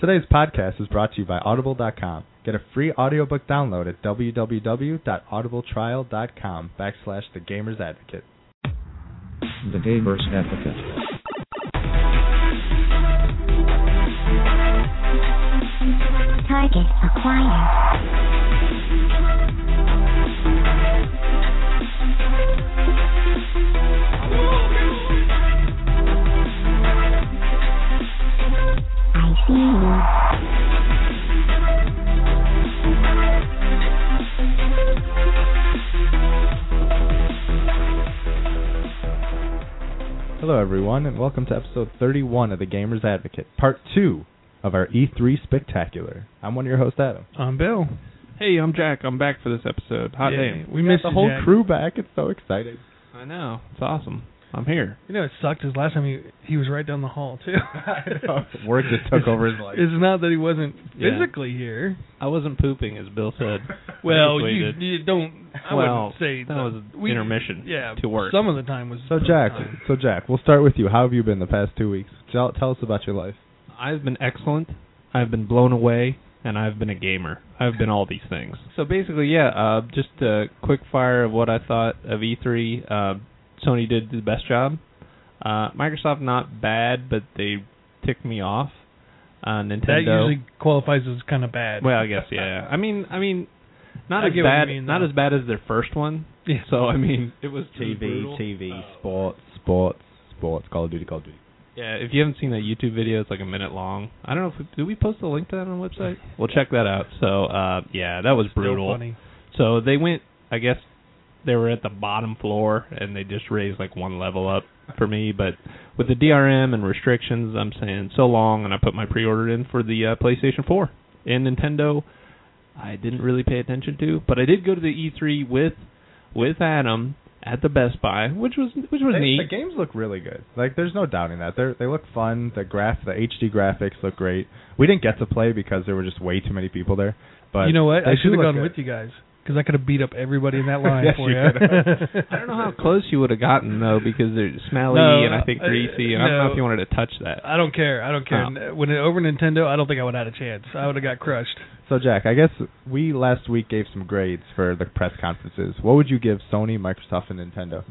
Today's podcast is brought to you by Audible.com. Get a free audiobook download at www.audibletrial.com backslash The Gamer's Advocate. The Gamer's Advocate. Target acquired. Hello, everyone, and welcome to episode 31 of The Gamer's Advocate, part two of our E3 Spectacular. I'm one of your hosts, Adam. I'm Bill. Hey, I'm Jack. I'm back for this episode. Hot Yeah, damn. We got missed the whole Jack. crew back. It's so exciting. I know. It's awesome. I'm here. You know, it sucked. His last time he he was right down the hall too. Work just took over his life. It's not that he wasn't Yeah. physically here. I wasn't pooping, as Bill said. Well, you, you don't. I well, wouldn't say that was we- intermission Yeah, to work. Some of the time was. So, Jack, so Jack, we'll start with you. How have you been the past two weeks? Tell, tell us about your life. I've been excellent. I've been blown away, and I've been a gamer. I've been all these things. So basically, yeah, uh, just a quick fire of what I thought of E3. Uh, Sony did the best job. Uh, Microsoft not bad, but they ticked me off. Uh, Nintendo. that usually qualifies as kind of bad. Well, I guess yeah. I mean, I mean, not I as get what you bad, mean, not as bad as their first one. Yeah. So I mean, it was it was TV, brutal. TV, sports, sports, sports, Call of Duty, Call of Duty. Yeah, if you haven't seen that YouTube video, it's like a minute long. I don't know if we, did we post a link to that on the website. We'll check that out. So uh, yeah, that was Still brutal. Funny. So they went, I guess they were at the bottom floor and they just raised like one level up for me. But with the DRM and restrictions, I'm saying so long, and I put my pre-order in for the uh, PlayStation 4 and Nintendo. I didn't really pay attention to, but I did go to the E3 with with Adam at the Best Buy, which was which was They- neat. The games look really good. Like, there's no doubting that. They they look fun. The graph, the HD graphics look great. We didn't get to play because there were just way too many people there. But you know what? I should have gone good. with you guys because I could have beat up everybody in that line Yes, for you you. I don't know how close you would have gotten though, because they're smelly No, and I think uh, greasy, and I don't know if you wanted to touch that. I don't care. I don't care. Oh. When it, over Nintendo, I don't think I would have had a chance. I would have got crushed. So Jack, I guess we last week gave some grades for the press conferences. What would you give Sony, Microsoft, and Nintendo?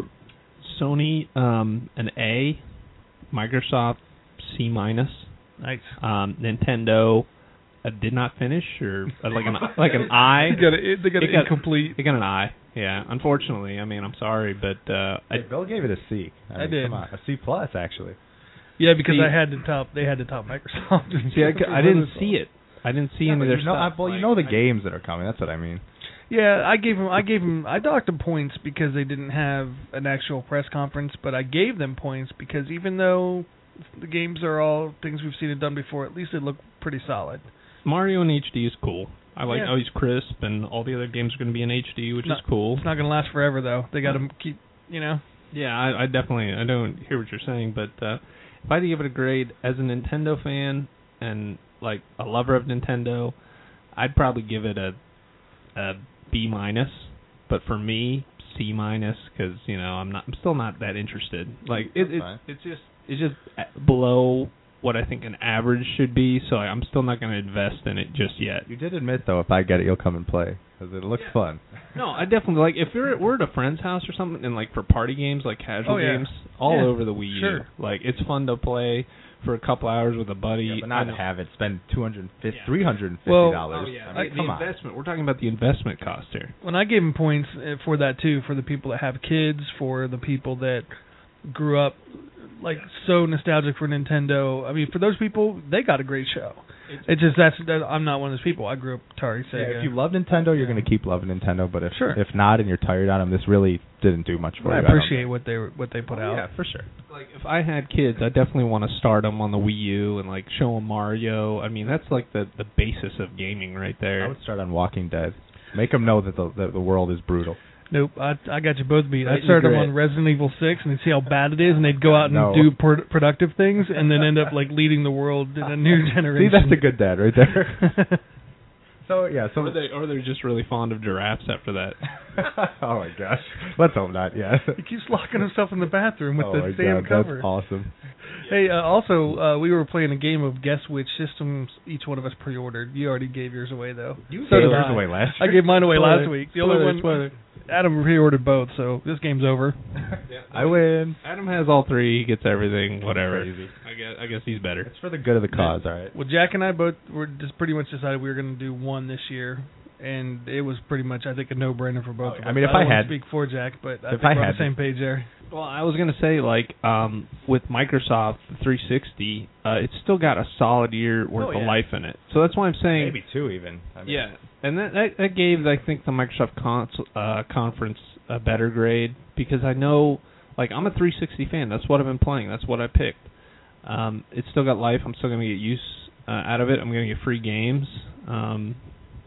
Sony, um, an A, Microsoft, C minus, Nice. um, Nintendo, uh, did not finish, or uh, like an like an I. They got a, they got It an got- incomplete. They got an I. Yeah, unfortunately. I mean, I'm sorry, but uh, I, Hey, Bill gave it a C. I mean, did. Come on, a C plus actually. Yeah, because See- I had to top. They had to top Microsoft. see, I, c- I didn't see it. I didn't see Yeah, any of their you know, stuff. I- well, you know the I- games that are coming. That's what I mean. Yeah, I gave them. I gave them. I docked them points because they didn't have an actual press conference, but I gave them points because even though the games are all things we've seen and done before, at least they look pretty solid. Mario in HD is cool. I like Yeah. how he's crisp, and all the other games are going to be in HD, which No, is cool. It's not going to last forever though. They got to keep. You know. Yeah, I, I definitely I don't hear what you're saying, but uh, if I had to give it a grade as a Nintendo fan and like a lover of Nintendo, I'd probably give it a a B minus. But for me, C minus because you know I'm not I'm still not that interested. Like it, it it's just it's just a- below what I think an average should be. So I'm still not going to invest in it just yet. You did admit though, if I get it, you'll come and play because it looks fun. No, I definitely like if we're we're at a friend's house or something, and like for party games, like casual Oh, yeah. games, all Yeah, over the Wii U. Like it's fun to play for a couple hours with a buddy. Yeah, but I not know- have it spend two hundred fifty, Yeah. three hundred and fifty Well- dollars. Oh yeah, I mean, the, come on. investment. We're talking about the investment cost here. When I gave them points uh, for that too, for the people that have kids, for the people that grew up like so nostalgic for Nintendo. I mean, for those people, they got a great show. It's just that's that, I'm not one of those people. I grew up Atari, Yeah, if you love Nintendo, you're going to keep loving Nintendo. But if Sure. if not, and you're tired on them, this really didn't do much for I you. don't appreciate what they what they put think. out. Yeah, for sure. Like if I had kids, I definitely want to start them on the Wii U and like show them Mario. I mean, that's like the the basis of gaming right there. I there. would start on Walking Dead. Make them know that the that the world is brutal. Nope, I I got you both beat. Right I started them on Resident Evil Six, and they'd see how bad it is, and they'd go out and No. do pro- productive things, and then end up like leading the world in a new generation. See, generation. that's a good dad right there. So yeah, so Or they or they're just really fond of giraffes after that. oh my gosh, let's hope not. Yeah. He keeps locking himself in the bathroom with oh the my sand god, cover. that's awesome. Hey, uh, also, uh, we were playing a game of guess which systems each one of us pre-ordered. You already gave yours away though. You So gave yours I. away last I gave mine away Spoiler. last week. The only Spoiler, one, spoiler. Adam pre-ordered both, so this game's over. I win. Adam has all three. He gets everything. Whatever. Crazy. I guess I guess he's better. It's for the good of the cause, all right. Well, Jack and I both were just pretty much decided we were going to do one this year, and it was pretty much I think a no-brainer for both Oh, of I mean, if don't I wanna had- speak for Jack, but I if think I we're on had the same page there. Well, I was gonna say like um with Microsoft 360, uh, it's still got a solid year worth Oh, of life in it. So that's why I'm saying Maybe two even. I mean, Yeah, and that, that that gave I think the Microsoft cons- uh, conference a better grade because I know like I'm a 360 fan. That's what I've been playing. That's what I picked. Um, it's still got life. I'm still gonna get use uh, out of it. I'm gonna get free games. Um,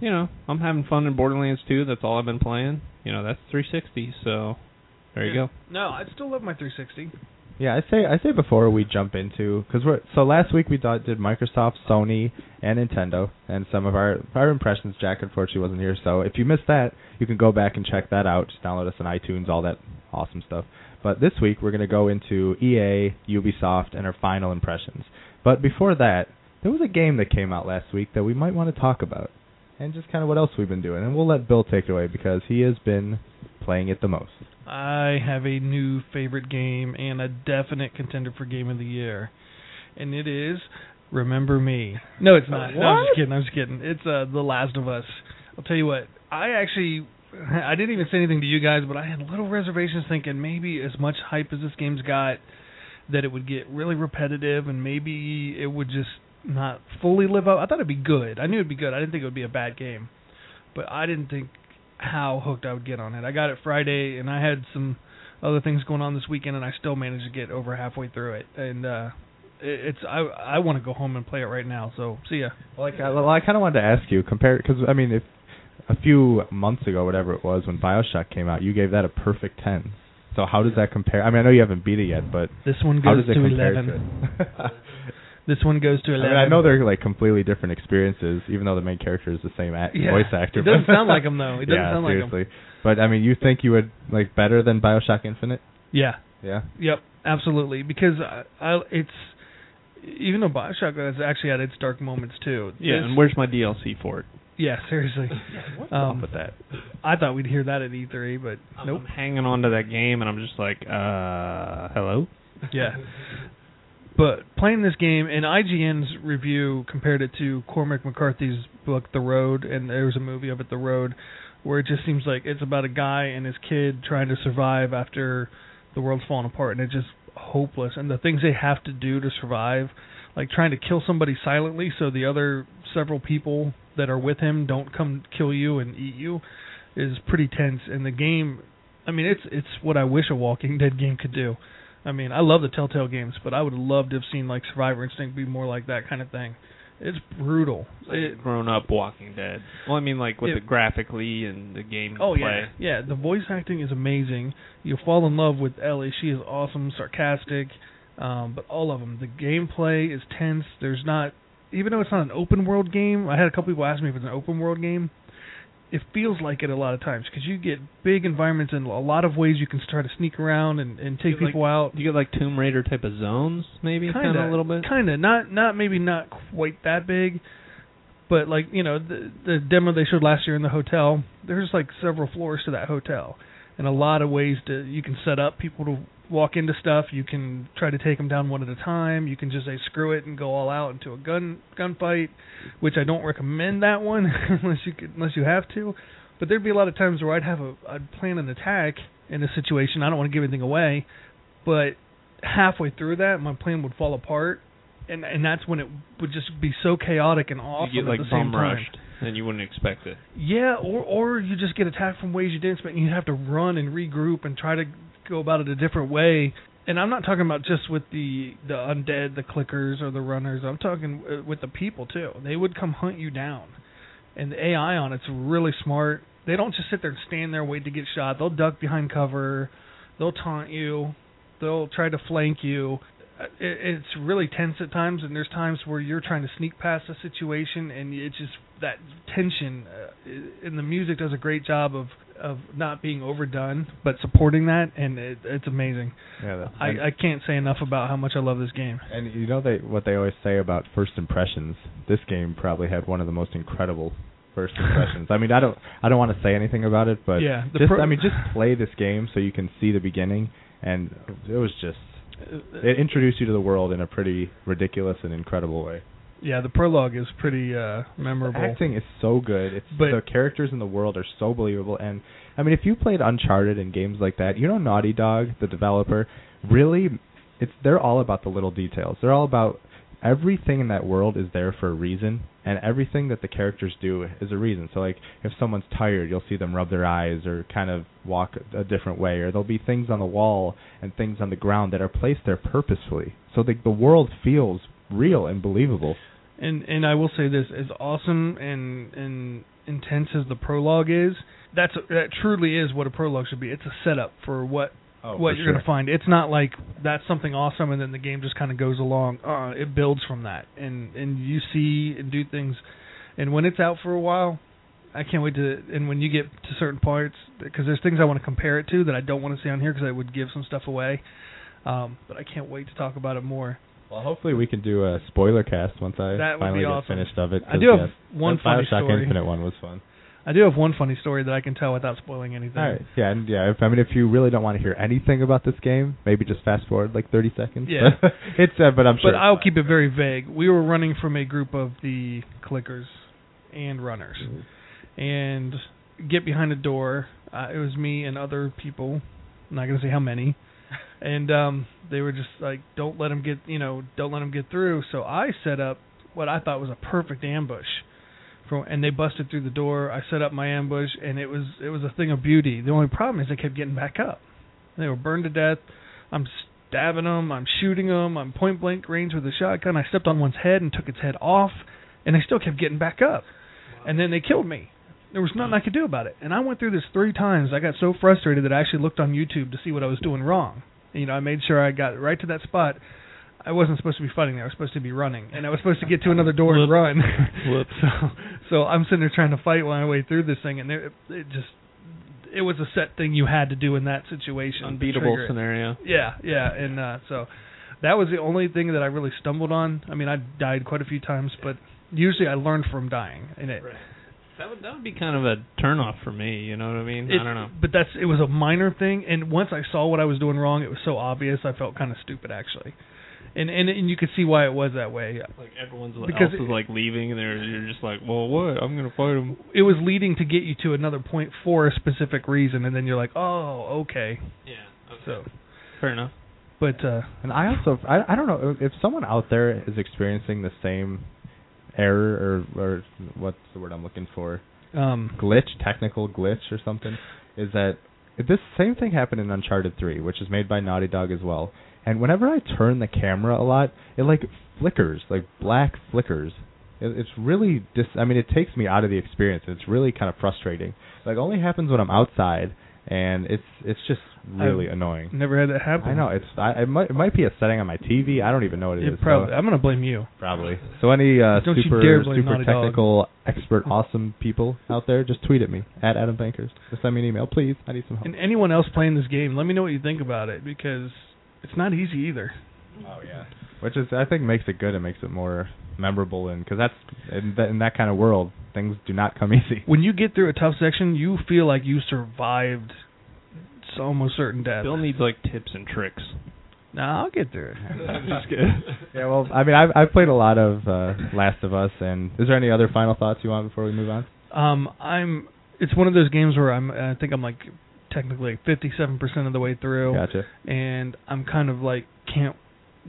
you know, I'm having fun in Borderlands 2. That's all I've been playing. You know, that's 360. So there you Yeah. go. No, I still love my 360. Yeah, I say I say before we jump into because we're so last week we thought did Microsoft, Sony, and Nintendo, and some of our our impressions. Jack unfortunately wasn't here, so if you missed that, you can go back and check that out. Just download us on iTunes, all that awesome stuff. But this week we're gonna go into EA, Ubisoft, and our final impressions. But before that, there was a game that came out last week that we might want to talk about, and just kind of what else we've been doing. And we'll let Bill take it away because he has been playing it the most. I have a new favorite game and a definite contender for game of the year, and it is Remember Me. No, it's not. No, I'm just kidding. I'm just kidding. It's uh, The Last of Us. I'll tell you what. I actually, I didn't even say anything to you guys, but I had little reservations, thinking maybe as much hype as this game's got, that it would get really repetitive, and maybe it would just not fully live up. I thought it'd be good. I knew it'd be good. I didn't think it would be a bad game, but I didn't think how hooked I would get on it. I got it Friday, and I had some other things going on this weekend, and I still managed to get over halfway through it. And uh, it, it's I I want to go home and play it right now. So see ya. Like, I, well, I kind of wanted to ask you, compare because I mean, if a few months ago, whatever it was, when Bioshock came out, you gave that a perfect ten. So how does that compare? I mean, I know you haven't beat it yet, but This one how goes to compare eleven. to it? This one goes to I eleven. mean, I know they're like completely different experiences, even though the main character is the same act- Yeah. voice actor. It doesn't sound like him though. It doesn't yeah, sound like him. seriously. But I mean, you think you would like better than Bioshock Infinite? Yeah. Yeah. Yep. Absolutely. Because I, I it's even though Bioshock has actually had its dark moments too. Yeah, this- and where's my DLC for it? yeah, seriously. What's Um, up with that? I thought we'd hear that at E3, but nope. I'm hanging on to that game, and I'm just like, uh, hello. Yeah. But playing this game, and IGN's review compared it to Cormac McCarthy's book The Road, and there was a movie of it, The Road, where it just seems like it's about a guy and his kid trying to survive after the world's falling apart, and it's just hopeless. And the things they have to do to survive, like trying to kill somebody silently so the other several people that are with him don't come kill you and eat you, is pretty tense. And the game, I mean, it's it's what I wish a Walking Dead game could do. I mean, I love the Telltale games, but I would have loved to have seen like Survival Instinct be more like that kind of thing. It's brutal. It, grown up Walking Dead. Well, I mean, like with It- the graphically and the game oh play. yeah, yeah. The voice acting is amazing. You fall in love with Ellie. She is awesome, sarcastic, um, but all of them. The gameplay is tense. There's not, even though it's not an open world game. I had a couple people ask me if it's an open world game. It feels like it a lot of times because you get big environments and a lot of ways you can try to sneak around and, and take get, like, people out. You get like Tomb Raider type of zones, maybe kind of a little bit. Kind of, not not maybe not quite that big, but like you know the the demo they showed last year in the hotel. There's like several floors to that hotel, and a lot of ways to you can set up people to walk into stuff. You can try to take them down one at a time. You can just say screw it and go all out into a gun gunfight, which I don't recommend that one unless you could, unless you have to. But there'd be a lot of times where I'd have a I'd plan an attack in a situation. I don't want to give anything away, but halfway through that, my plan would fall apart, and and that's when it would just be so chaotic and awesome you get like at the same time. rushed, and you wouldn't expect it. Yeah, or or you just get attacked from ways you didn't expect, and you have to run and regroup and try to go about it a different way. And I'm not talking about just with the the undead, the clickers, or the runners. I'm talking uh, with the people too. They would come hunt you down, and the AI on it's really smart. They don't just sit there and stand there wait to get shot. They'll duck behind cover. They'll taunt you. They'll try to flank you. It, it's really tense at times, and there's times where you're trying to sneak past a situation, and it's just that tension. Uh, and the music does a great job of of not being overdone, but supporting that, and it, it's amazing. Yeah, that, I, I can't say enough about how much I love this game. and you know they what they always say about first impressions. This game probably had one of the most incredible first impressions. I mean, I don't I don't want to say anything about it, but yeah, just pro- I mean, just play this game so you can see the beginning, and it was just it introduced you to the world in a pretty ridiculous and incredible way. yeah, the prologue is pretty uh memorable. The acting is so good. It's But- the characters in the world are so believable, and I mean, if you played Uncharted and games like that, you know, Naughty Dog, the developer, really, it's they're all about the little details. They're all about everything in that world is there for a reason, and everything that the characters do is a reason. So, like, if someone's tired, you'll see them rub their eyes or kind of walk a, different way, or there'll be things on the wall and things on the ground that are placed there purposefully. So the the world feels real and believable. and and I will say this: as awesome and and intense as the prologue is, that's that truly is what a prologue should be. It's a setup for what Oh, what you're sure. gonna find. It's not like that's something awesome and then the game just kind of goes along. Uh, it builds from that, and and you see and do things. And when it's out for a while, I can't wait to. And when you get to certain parts, because there's things I want to compare it to that I don't want to see on here because I would give some stuff away. Um, but I can't wait to talk about it more. Well, hopefully we can do a spoiler cast once I That finally be get finished of it. I do have yeah, one funny Bioshock story. Infinite one was fun. I do have one funny story that I can tell without spoiling anything. All right, yeah, and yeah. If I mean, if you really don't want to hear anything about this game, maybe just fast forward like 30 seconds. Yeah. it's uh, but I'm sure. But I'll keep it very vague. We were running from a group of the clickers and runners, and get behind a door. Uh, it was me and other people. I'm not gonna say how many. And um, they were just like, "Don't let them get, you know, don't let them get through." So I set up what I thought was a perfect ambush. From, and they busted through the door. I set up my ambush, and it was it was a thing of beauty. The only problem is they kept getting back up. They were burned to death. I'm stabbing them. I'm shooting them. I'm point blank range with a shotgun. I stepped on one's head and took its head off, and they still kept getting back up. And then they killed me. There was nothing I could do about it. And I went through this three times. I got so frustrated that I actually looked on YouTube to see what I was doing wrong. You know, I made sure I got right to that spot. I wasn't supposed to be fighting there. I was supposed to be running, and I was supposed to get to another door and run. Whoops. so, so I'm sitting there trying to fight my way through this thing, and it, it just it was a set thing you had to do in that situation. Unbeatable it. scenario. Yeah, yeah, and uh, so that was the only thing that I really stumbled on. I mean, I died quite a few times, but usually I learned from dying. And it, That would that would be kind of a turnoff for me. You know what I mean? it I don't know. But that's it was a minor thing, and once I saw what I was doing wrong, it was so obvious. I felt kind of stupid actually, and and and you could see why it was that way. Like everyone's Because else is like leaving, and they're you're just like, well, what? I'm gonna fight him. It was leading to get you to another point for a specific reason, and then you're like, oh, okay. Yeah. Okay. So, Fair enough. but uh, and I also I I don't know if someone out there is experiencing the same error or or what's the word I'm looking for um, glitch technical glitch or something is that this same thing happened in Uncharted 3 which is made by Naughty Dog as well and whenever I turn the camera a lot it like flickers like black flickers it, it's really dis I mean it takes me out of the experience it's really kind of frustrating like only happens when I'm outside and it's it's just really I've annoying never had that happen. I know it's I, it might it might be a setting on my TV. I don't even know what it is. It probably. So, I'm gonna blame you. probably. So any uh, Don't super super Naughty Dog. technical expert awesome people out there, just tweet at me at Adam Bankers. Just send me an email, please. I need some help. And anyone else playing this game, let me know what you think about it because it's not easy either. oh yeah. Which is I think makes it good. It makes it more memorable and because that's in, that in that kind of world things do not come easy. When you get through a tough section, you feel like you survived it's almost certain death. Bill needs like tips and tricks. Nah, I'll get through it. just kidding. Yeah, well, I mean, I've I've played a lot of uh, Last of Us, and is there any other final thoughts you want before we move on? Um, I'm. It's one of those games where I'm. I think I'm like technically 57% of the way through, Gotcha. and I'm kind of like can't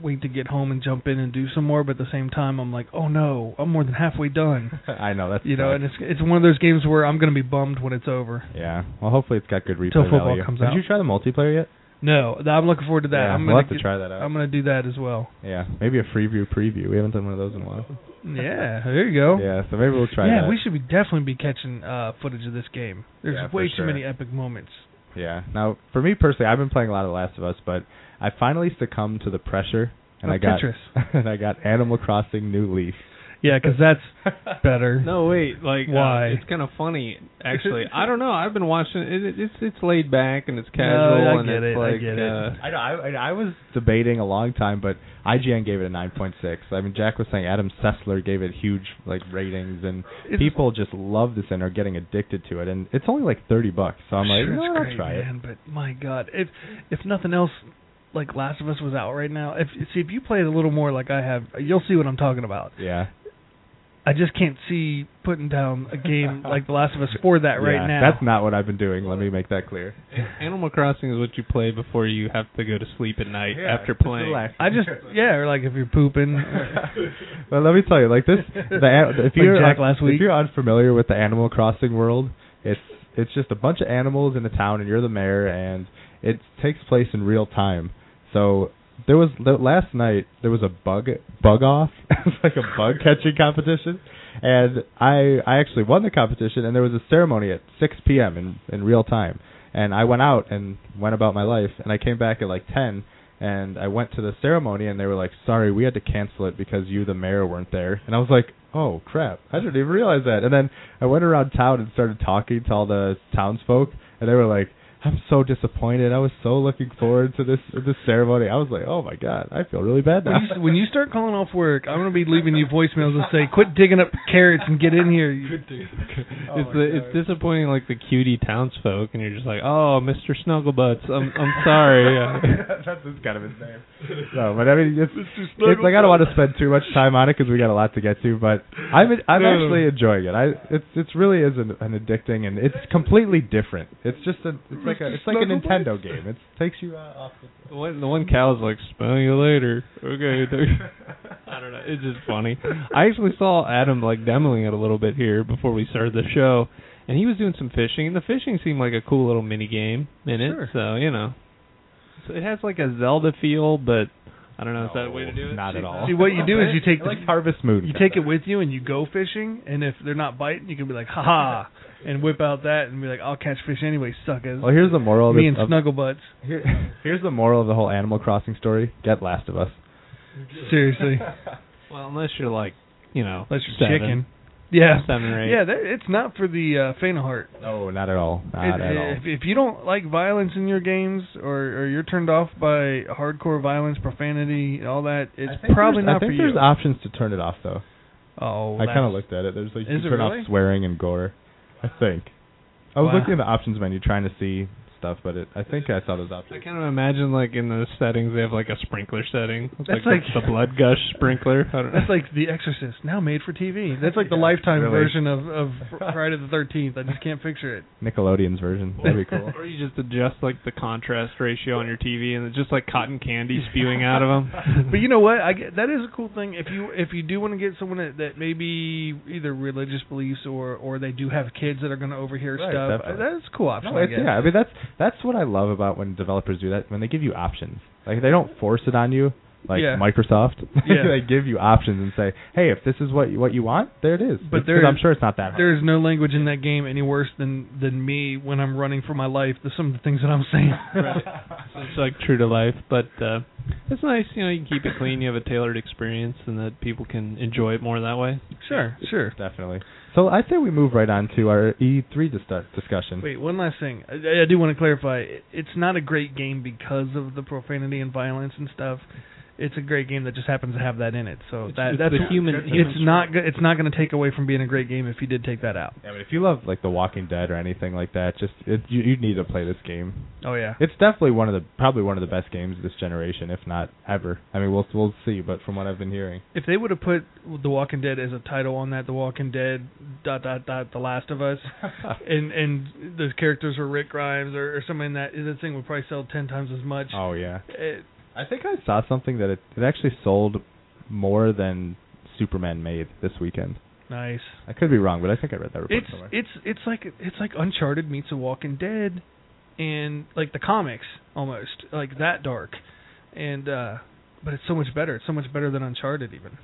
wait to get home and jump in and do some more. But at the same time, I'm like, oh no, I'm more than halfway done. I know that's You know, and it's it's one of those games where I'm gonna be bummed when it's over. yeah. Well, hopefully it's got good replay Till football value. comes Did out. you try the multiplayer yet? No, th- I'm looking forward to that. yeah, I'm we'll gonna have to get- try that out. I'm gonna do that as well. Yeah, maybe a freeview preview. We haven't done one of those in a while. Yeah, there you go. Yeah, so maybe we'll try yeah, that. we should be definitely be catching uh footage of this game. There's Yeah, for way sure. too many epic moments. Yeah. Now, for me personally, I've been playing a lot of The Last of Us, but I finally succumbed to the pressure and Oh, I got and I got Animal Crossing New Leaf. Yeah, because that's better. No, wait. Like, uh, Why? it's kind of funny, actually. I don't know. I've been watching it. it it's it's laid back and it's No, casual I and get it's it, I like get it. uh, I know. I, I I was debating a long time, but IGN gave it a 9.6. I mean, Jack was saying Adam Sessler gave it huge like ratings, and It's- people just love this and are getting addicted to it. And it's only like 30 bucks, so I'm like, Sure, no, it's I'll great, try it. But my God, if if nothing else, like Last of Us was out right now. If see if you play it a little more like I have, you'll see what I'm talking about. Yeah. I just can't see putting down a game like The Last of Us for that right yeah, now. That's not what I've been doing. Let me make that clear. Animal Crossing is what you play before you have to go to sleep at night Yeah, after playing. relax. I just yeah, or like if you're pooping. well, let me tell you, like this, the if you're Jack last week. if you're unfamiliar with the Animal Crossing world, it's it's just a bunch of animals in a town, and you're the mayor, and it takes place in real time. So there was last night there was a bug bug off, it was like a bug catching competition, and I I actually won the competition, and there was a ceremony at 6 p.m. in in real time, and I went out and went about my life, and I came back at like 10 and I went to the ceremony and they were like, "Sorry, we had to cancel it because you, the mayor, weren't there." And I was like, "Oh crap! I didn't even realize that." And then I went around town and started talking to all the townsfolk, and they were like, "I'm so disappointed. I was so looking forward to this this ceremony." I was like, "Oh my god, I feel really bad now." When you, when you start calling off work, I'm gonna be leaving you voicemails that say, "Quit digging up carrots and get in here." Oh you- it's the, it's disappointing, like the cutie townsfolk, and you're just like, oh, Mr. Snugglebutts, I'm I'm sorry. That's just kind of his name. No, but I mean, it's, it's like I don't want to spend too much time on it because we got a lot to get to. But I'm I'm No. actually enjoying it. I it's it's really is an, an addicting and it's completely different. It's just a it's like a it's like a Nintendo game. It takes you uh, off. The, The one, the one cow's like, smell you later. Okay. I don't know. It's just funny. I actually saw Adam like demoing it a little bit here before we started the show, and he was doing some fishing, and the fishing seemed like a cool little mini game in it. Sure. So you know, so it has like a Zelda feel, but I don't know. Is that a way to do it? Not at all. See, what you do is you take the like Harvest Moon. you take it with you and you go fishing, and if they're not biting, you can be like, "Ha ha," and whip out that and be like, "I'll catch fish anyway, suckers." Well, here's the moral of Me and of- Snugglebutts. here, here's the moral of the whole Animal Crossing story. Get Last of Us. Seriously, Well, unless you're like, you know, unless you're seven, chicken. Yeah, seven or eight. yeah. That, it's not for the uh, faint of heart. No, not at all. Not It- at all. If, if you don't like violence in your games, or or you're turned off by hardcore violence, profanity, all that, it's I think probably there's- not I think there's options to turn it off though. oh, I kind of looked at it. There's like you Is can turn really? off swearing and gore. I think. I was Wow. looking in the options menu trying to see stuff, but it, I think I saw those I options. kind of imagine like in those settings they have like a sprinkler setting. It's That's like, like- the, the blood gush sprinkler. I don't know. That's like The Exorcist, now made for TV. That's like the Yeah, Lifetime really. version of of Friday the Thirteenth. I just can't picture it. Nickelodeon's version. That'd be cool. Or you just adjust like the contrast ratio on your TV, and it's just like cotton candy spewing out of them. But you know what? I get, that is a cool thing. If you if you do want to get someone that, that maybe either religious beliefs or or they do have kids that are going to overhear Right, stuff, definitely. that's a cool option. No, I guess. yeah, I mean that's that's what I love about when developers do that. When they give you options, like they don't force it on you, like Yeah. Microsoft. Yeah. they give you options and say, "Hey, if this is what you, what you want, there it is." But It's- there I'm sure it's not that hard. There is no language in that game any worse than than me when I'm running for my life. The, some of the things that I'm saying. Right. it's like true to life, but uh it's nice, you know, you can keep it clean, you have a tailored experience and that people can enjoy it more that way. Sure, sure. Definitely. So I say we move right on to our E3 dis- discussion. Wait, one last thing. I, I do want to clarify. It's not a great game because of the profanity and violence and stuff. It's a great game that just happens to have that in it. So It's- that it's that's the human- It's human not. go- It's not going to take away from being a great game if you did take that out. Yeah, but if you love like The Walking Dead or anything like that, just it, you you need to play this game. Oh yeah. It's definitely one of the probably one of the best games of this generation, if not ever. I mean, we'll we'll see, but from what I've been hearing, If they would have put The Walking Dead as a title on that, The Walking Dead dot dot dot The Last of Us, and and the characters were Rick Grimes or, or something that that thing would probably sell ten times as much. oh yeah, It, I think I saw something that it it actually sold more than Superman made this weekend. nice. I could be wrong, but I think I read that report It's somewhere. it's it's like it's like Uncharted meets The Walking Dead, and like the comics almost like that dark, and uh but it's so much better. It's so much better than Uncharted even.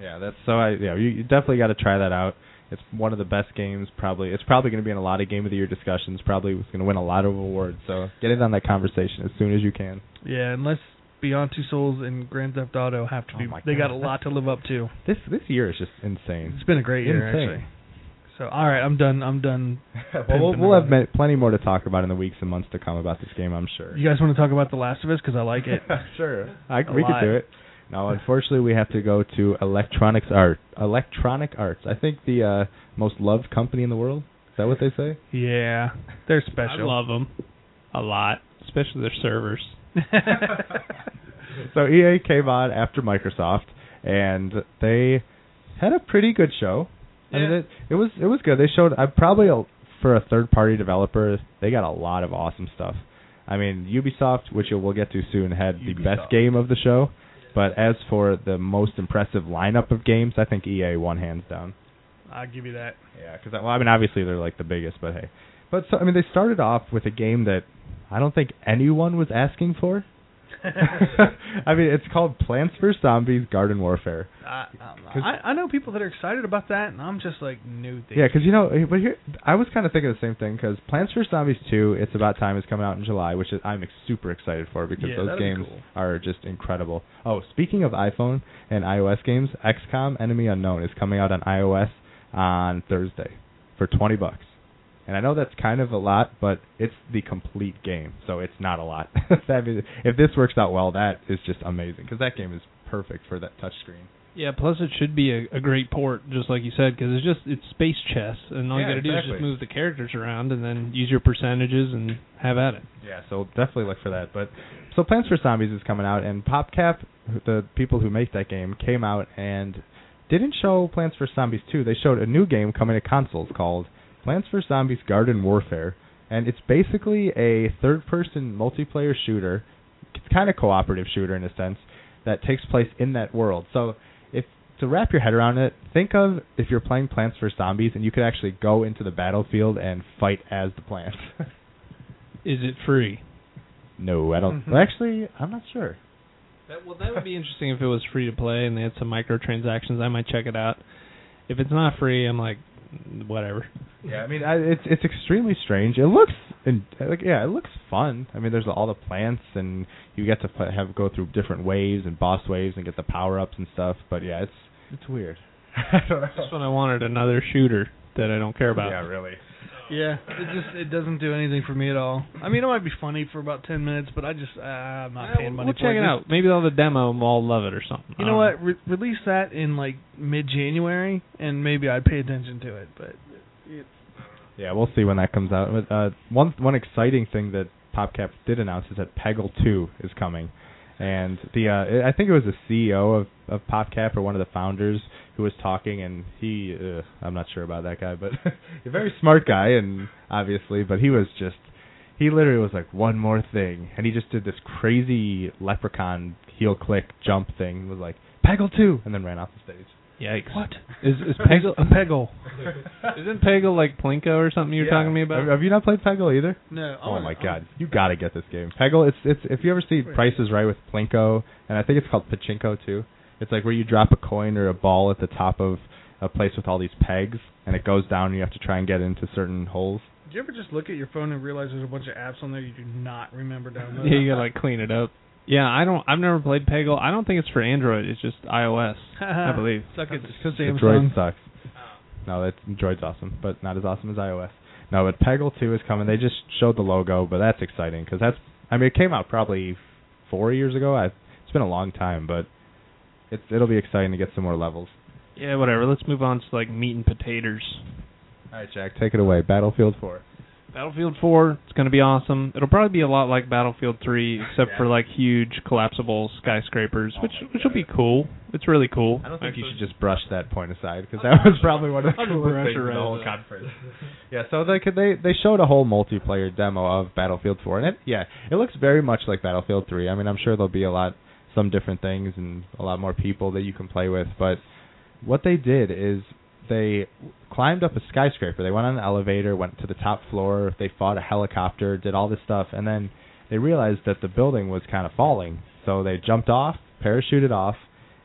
Yeah, that's so. I yeah, you, you definitely got to try that out. It's one of the best games. Probably it's probably going to be in a lot of game of the year discussions. Probably it's going to win a lot of awards. So get in on that conversation as soon as you can. Yeah, unless Beyond Two Souls and Grand Theft Auto have to Oh be. my they got a lot to live up to. This this year is just insane. It's been a great year Insane. actually. So all right, I'm done. I'm done. well, we'll, we'll have plenty more to talk about in the weeks and months to come about this game, I'm sure. You guys want to talk about The Last of Us because I like it. sure, I, we lot. could do it. No, unfortunately, we have to go to Electronics Art. Electronic Arts. I think the uh, most loved company in the world. Is that what they say? yeah, they're special. I love them a lot, especially their servers. so EA came on after Microsoft, and they had a pretty good show. I mean, Yeah. it, it was it was good. They showed. I probably a, for a third party developer, they got a lot of awesome stuff. I mean, Ubisoft, which we'll get to soon, had the best game of the show. But as for the most impressive lineup of games, I think EA won hands down. I'll give you that. Yeah, because well, I mean, obviously they're like the biggest, but hey, but so I mean, they started off with a game that I don't think anyone was asking for. I mean, it's called Plants vs Zombies: Garden Warfare. I, I I know people that are excited about that, and I'm just like new things. Yeah, because you know, eh, but here I was kind of thinking the same thing. Because Plants vs Zombies 2, It's About Time, is coming out in July, which is, I'm super excited for because Yeah, those games cool. are just incredible. Oh, speaking of iPhone and iOS games, XCOM: Enemy Unknown is coming out on iOS on Thursday for 20 bucks. And I know that's kind of a lot, but it's the complete game, so it's not a lot. that if this works out well, that is just amazing because that game is perfect for that touchscreen. Yeah, plus it should be a, a great port, just like you said, because it's just it's space chess, and all Yeah, you got to do is just move the characters around, and then use your percentages and have at it. Yeah, so definitely look for that. But so Plants vs Zombies is coming out, and PopCap, the people who make that game, came out and didn't show Plants vs Zombies 2. They showed a new game coming to consoles called Plants vs Zombies Garden Warfare, and it's basically a third-person multiplayer shooter. It's kind of cooperative shooter in a sense that takes place in that world. So if to wrap your head around it, think of if you're playing Plants vs Zombies and you could actually go into the battlefield and fight as the plants. Is it free? No, I don't. Mhm. well, actually, I'm not sure. That, well, that would be interesting if it was free to play and they had some microtransactions. I might check it out. If it's not free, I'm like, whatever. Yeah, I mean, I, it's it's extremely strange. It looks, in, like, yeah, it looks fun. I mean, there's all the plants, and you get to play, have go through different waves and boss waves and get the power ups and stuff. But yeah, it's it's weird. I don't know. That's when I wanted another shooter that I don't care about. Yeah, really. Yeah, it just it doesn't do anything for me at all. I mean, it might be funny for about ten minutes, but I just uh, I'm not Yeah, paying we'll money we'll for check it out. Maybe they'll have a demo and we'll all love it or something. You know don't what? Re- release that in like mid-January, and maybe I'd pay attention to it. But Yeah, we'll see when that comes out. But, uh, one one exciting thing that PopCap did announce is that Peggle 2 is coming, and the uh, I think it was the CEO of of PopCap or one of the founders who was talking, and he uh, I'm not sure about that guy, but a very smart guy, and obviously, but he was just he literally was like one more thing, and he just did this crazy leprechaun heel click jump thing. Was like Peggle 2, and then ran off the stage. Yikes. what? Is is Peggle a peggle? Isn't Peggle like Plinko or something you're Yeah. talking to me about? Have, have you not played Peggle either? No. Oh my god, you gotta get this game. Peggle, it's it's if you ever see Prices Right with Plinko, and I think it's called Pachinko too. It's like where you drop a coin or a ball at the top of a place with all these pegs, and it goes down, and you have to try and get into certain holes. Do you ever just look at your phone and realize there's a bunch of apps on there you do not remember downloading? yeah, you gotta like clean it up. Yeah, I don't. I've never played Peggle. I don't think it's for Android. It's just iOS. I believe. Suck it, The Samsung. Droid sucks. No, that Droid's awesome, but not as awesome as iOS. No, but Peggle 2 is coming. They just showed the logo, but that's exciting because that's. I mean, it came out probably four years ago. I, it's been a long time, but it's it'll be exciting to get some more levels. Yeah, whatever. Let's move on to like meat and potatoes. All right, Jack, take it away. Battlefield 4. Battlefield 4, it's going to be awesome. It'll probably be a lot like Battlefield 3, except for like huge collapsible skyscrapers, which oh which will be cool. It's really cool. I don't think you Actually, should just brush that point aside because that was probably one of the coolest things in the whole conference. yeah, so they could they they showed a whole multiplayer demo of Battlefield 4, and it yeah, it looks very much like Battlefield 3. I mean, I'm sure there'll be a lot some different things and a lot more people that you can play with, but what they did is they climbed up a skyscraper. They went on an elevator, went to the top floor, they fought a helicopter, did all this stuff, and then they realized that the building was kind of falling. So they jumped off, parachuted off,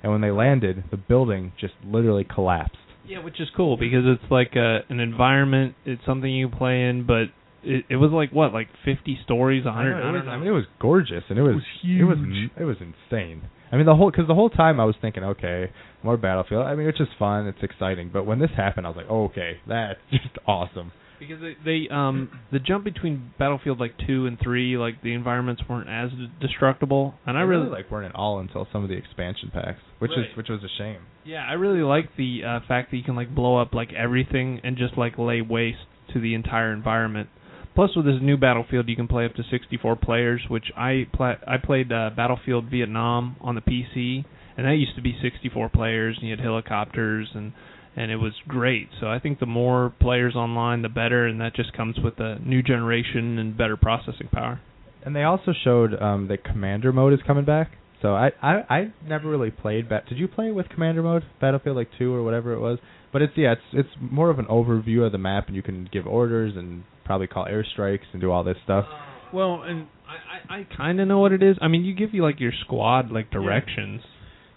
and when they landed, the building just literally collapsed. yeah, which is cool because it's like a, an environment. It's something you play in, but it, it was like what, like 50 stories, a 100. I, I, know, it was, don't know. I mean, it was gorgeous and it was, was It was huge. it was insane. I mean, the whole because the whole time I was thinking, okay, more Battlefield. I mean, it's just fun, it's exciting. But when this happened, I was like, oh, okay, that's just awesome. because they, they um the jump between Battlefield like two and three, like the environments weren't as destructible, and I They really like weren't at all until some of the expansion packs, which Right. is which was a shame. Yeah, I really like the uh, fact that you can like blow up like everything and just like lay waste to the entire environment. Plus, with this new Battlefield, you can play up to 64 players, which I pla- I played uh, Battlefield Vietnam on the PC, and that used to be 64 players, and you had helicopters, and and it was great. So I think the more players online, the better, and that just comes with a new generation and better processing power. And they also showed um, that Commander mode is coming back. So I I, I never really played. Bat- Did you play with Commander mode, Battlefield like two or whatever it was? But it's yeah, it's it's more of an overview of the map, and you can give orders and probably call airstrikes and do all this stuff. Well, and I, I, I kind of know what it is. I mean, you give you like your squad like directions.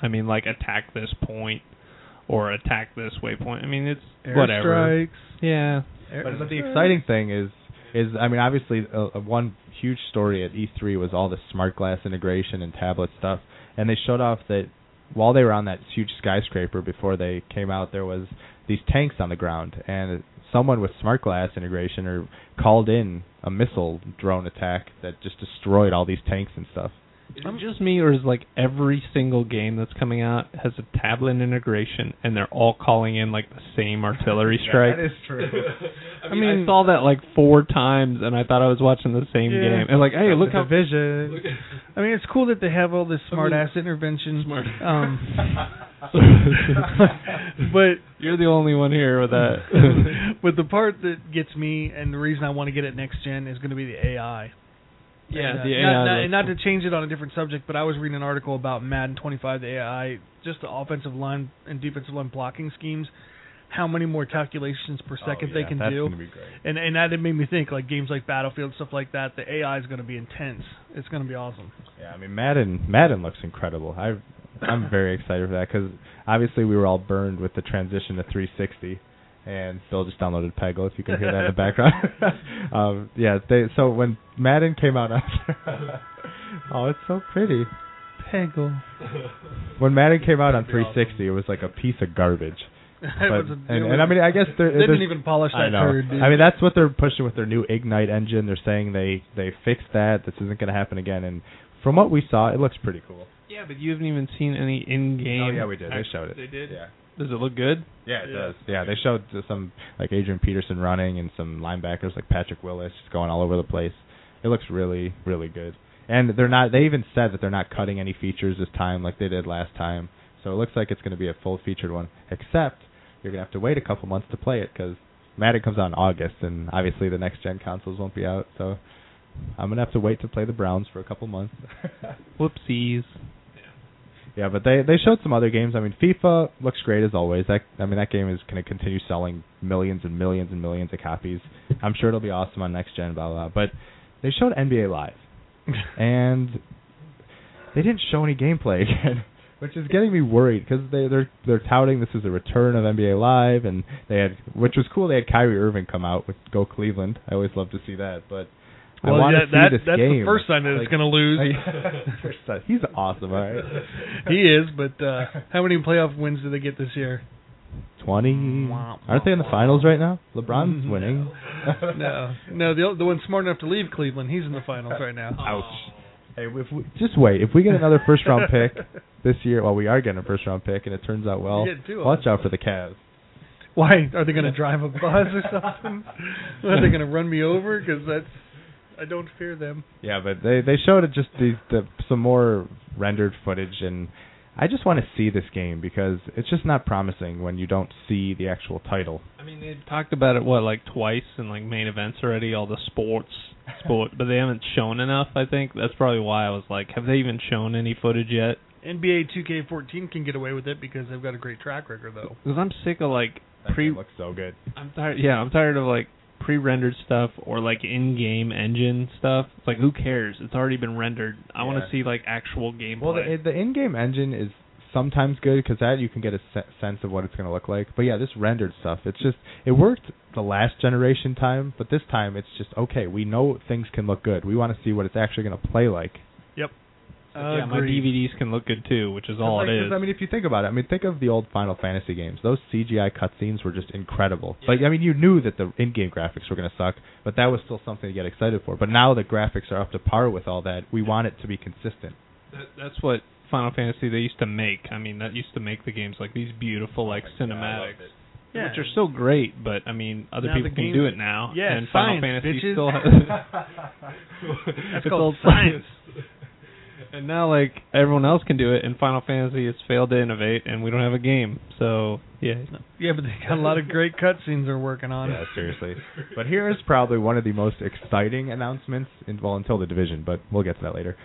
I mean, like attack this point or attack this waypoint. I mean, it's whatever. airstrikes. Yeah. But, but the exciting thing is is I mean obviously uh, uh, one huge story at E3 was all the smart glass integration and tablet stuff, and they showed off that while they were on that huge skyscraper before they came out, there was these tanks on the ground, and someone with smart glass integration or called in a missile drone attack that just destroyed all these tanks and stuff. Is it just me, or is like every single game that's coming out has a tablet integration, and they're all calling in like the same artillery strike? that is true. I mean, I saw that like four times, and I thought I was watching the same Yeah. game. And like, hey, look how vision. I mean, it's cool that they have all this smart ass intervention. Smart. Um, but you're the only one here with that. but the part that gets me, and the reason I want to get it next gen, is going to be the AI. yeah, And, uh, the not, AI. not, looks and not to change it on a different subject, but I was reading an article about Madden 25, the AI, just the offensive line and defensive line blocking schemes, how many more calculations per second Oh, they can do. Be great. And and that made me think like games like Battlefield stuff like that. The AI is going to be intense. It's going to be awesome. Yeah, I mean Madden. Madden looks incredible. I I'm very excited for that because obviously we were all burned with the transition to 360, and Bill just downloaded Peggle. If you can hear that in the background. um, yeah, they so when Madden came out after. oh, it's so pretty. Peggle. When Madden came out on 360, it was like a piece of garbage. But, was and, it and I mean, I guess they're, they didn't even polish that I know. turd. I mean, that's what they're pushing with their new Ignite engine. They're saying they they fixed that. This isn't going to happen again. And from what we saw, it looks pretty cool. Yeah, but you haven't even seen any in-game. Oh yeah, we did. They showed it. They did. Yeah. Does it look good? Yeah, it Yeah. does. Yeah, they showed some like Adrian Peterson running and some linebackers like Patrick Willis just going all over the place. It looks really, really good. And they're not. They even said that they're not cutting any features this time like they did last time. So it looks like it's going to be a full featured one. Except you're going to have to wait a couple months to play it because Madden comes out in August, and obviously the next gen consoles won't be out. So I'm going to have to wait to play the Browns for a couple months. Whoopsies. Yeah, but they they showed some other games. I mean, FIFA looks great as always. That I mean, that game is going to continue selling millions and millions and millions of copies. I'm sure it'll be awesome on next gen, blah blah. blah. But they showed NBA Live, and they didn't show any gameplay again, which is getting me worried because they they're they're touting this is a return of NBA Live, and they had which was cool. They had Kyrie Irving come out with Go Cleveland. I always love to see that, but. I well, want yeah, to see that, this that's game. the first sign that Like- it's going to lose. First. He's awesome, all right. he is, but uh, how many playoff wins did they get this year? Twenty. Aren't they in the finals right now? LeBron's Mhm. winning. no, no, the the one smart enough to leave Cleveland, he's in the finals right now. Ouch. Hey, if we, just wait. If we get another first round pick this year, well, we are getting a first round pick, and it turns out well. You're getting two of Watch out for the Cavs. Why are they going to drive a bus or something? are they going to run me over? Because that's I don't fear them. Yeah, but they they showed it just the, the some more rendered footage, and I just want to see this game because it's just not promising when you don't see the actual title. I mean, they talked about it what like twice in like main events already, all the sports sport, but they haven't shown enough. I think that's probably why I was like, have they even shown any footage yet? NBA 2K14 can get away with it because they've got a great track record, though. Because I'm sick of like That pre. game looks so good. I'm tired. Yeah, I'm tired of like pre-rendered stuff or like in-game engine stuff. It's like who cares? It's already been rendered. I want to see like actual gameplay. Well, the eh, the in-game engine is sometimes good because that you can get a se- sense of what it's going to look like. But yeah, this rendered stuff, it's just it worked the last generation time, but this time it's just okay. We know things can look good. We want to see what it's actually going to play like. Yeah, my DVDs can look good too, which is all Like, it 'cause, is. I mean, if you think about it, I mean, think of the old Final Fantasy games. Those CGI cutscenes were just incredible. Like, I mean, you knew that the in-game graphics were going to suck, but that was still something to get excited for. But now the graphics are up to par with all that. We want it to be consistent. That, that's what Final Fantasy they used to make. I mean, that used to make the games like these beautiful like cinematics, Yeah. which are so great. But I mean, other Now people can do it now. Yeah, and science, Final Fantasy bitches. still has. That's It's called science. And now, like everyone else can do it, and Final Fantasy has failed to innovate, and we don't have a game. So yeah, Yeah, but they got a lot of great cutscenes they're working on. Yeah, seriously. But here is probably one of the most exciting announcements, in, well, until the division, but we'll get to that later.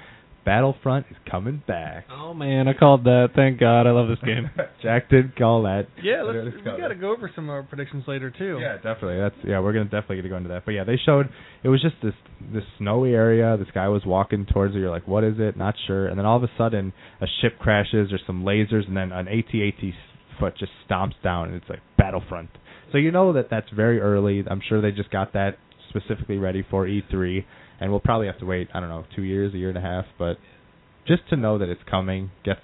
Battlefront is coming back. Oh man, I called that. Thank God, I love this game. Jack did call that. Yeah, Let's let's, we go got to there. go over some of our predictions later too. Yeah, definitely. That's yeah. We're gonna definitely get to go into that. But yeah, they showed it was just this this snowy area. This guy was walking towards it. You're like, what is it? Not sure. And then all of a sudden, a ship crashes. There's some lasers, and then an AT-AT foot just stomps down, and it's like Battlefront. So you know that that's very early. I'm sure they just got that specifically ready for E3, and we'll probably have to wait. I don't know, two years, a year and a half, but just to know that it's coming gets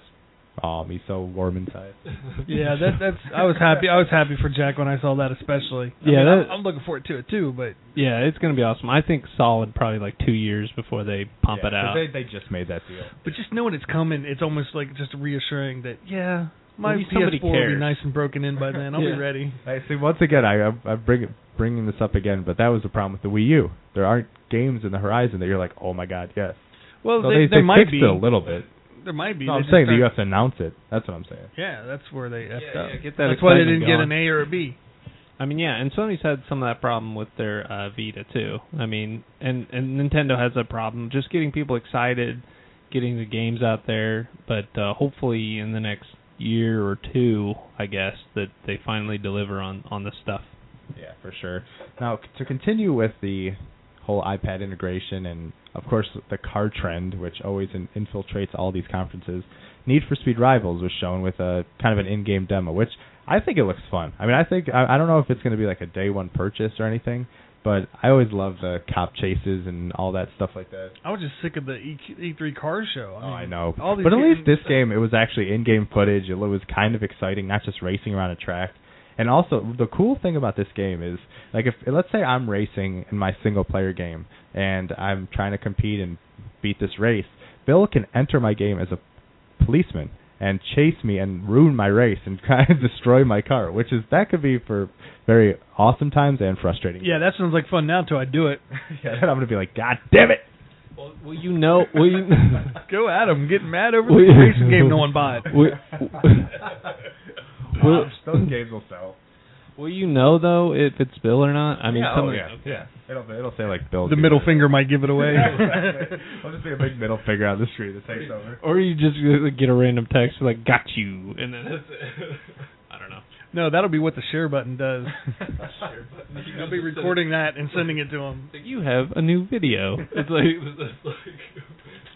oh me so warm inside. Yeah, that, that's. I was happy. I was happy for Jack when I saw that, especially. I Yeah, mean, that- I'm, I'm looking forward to it too. But Yeah, it's gonna be awesome. I think solid probably like two years before they pump Yeah, it 'cause out. They they just made that deal. but just knowing it's coming, it's almost like just reassuring that yeah, my At PS4 will be nice and broken in by then. I'll Yeah. be ready. I see. Once again, I I'm, I'm bring, bringing this up again, but that was the problem with the Wii U. There aren't games in the horizon that you're like, oh my god, yes. Well, So they, they, there they might fixed be it a little bit. There might be. No, I'm saying that you have to announce it. That's what I'm saying. Yeah, that's where they effed Yeah, up. yeah, get that that's why they didn't get an A or a B. I mean, yeah, and Sony's had some of that problem with their uh, Vita too. I mean, and and Nintendo has a problem just getting people excited, getting the games out there. But uh, hopefully, in the next year or two, I guess that they finally deliver on on this stuff. Yeah, for sure. Now, to continue with the whole iPad integration and, of course, the car trend, which always in- infiltrates all these conferences, Need for Speed Rivals was shown with a kind of an in-game demo, which I think it looks fun. I mean, I think I, I don't know if it's going to be like a day one purchase or anything, but I always love the cop chases and all that stuff like that. I was just sick of the E E3 car show. I Oh, I know. All these But at least this game, it was actually in-game footage. It was kind of exciting, not just racing around a track. And also, the cool thing about this game is, like, if let's say I'm racing in my single-player game and I'm trying to compete and beat this race, Bill can enter my game as a policeman and chase me and ruin my race and kind of destroy my car, which is that could be for very awesome times and frustrating. Yeah, that sounds like fun now until I do it. yeah. Then I'm gonna be like, God damn it! Well, well you know, well, you, Go at him, getting mad over Well, the yeah. racing game no one bought. well, well, those games will sell. Will you know though if it's Bill or not? I mean, yeah, some oh, of- yeah, yeah. It'll it'll say like Bill. The middle finger might give it away. I'll just be a big middle finger on the street that takes over. Or you just uh, get a random text like "got you," and then that's it. I don't know. no, that'll be what the share button does. I'll be recording that and sending it to him. You have a new video. It's like, it's like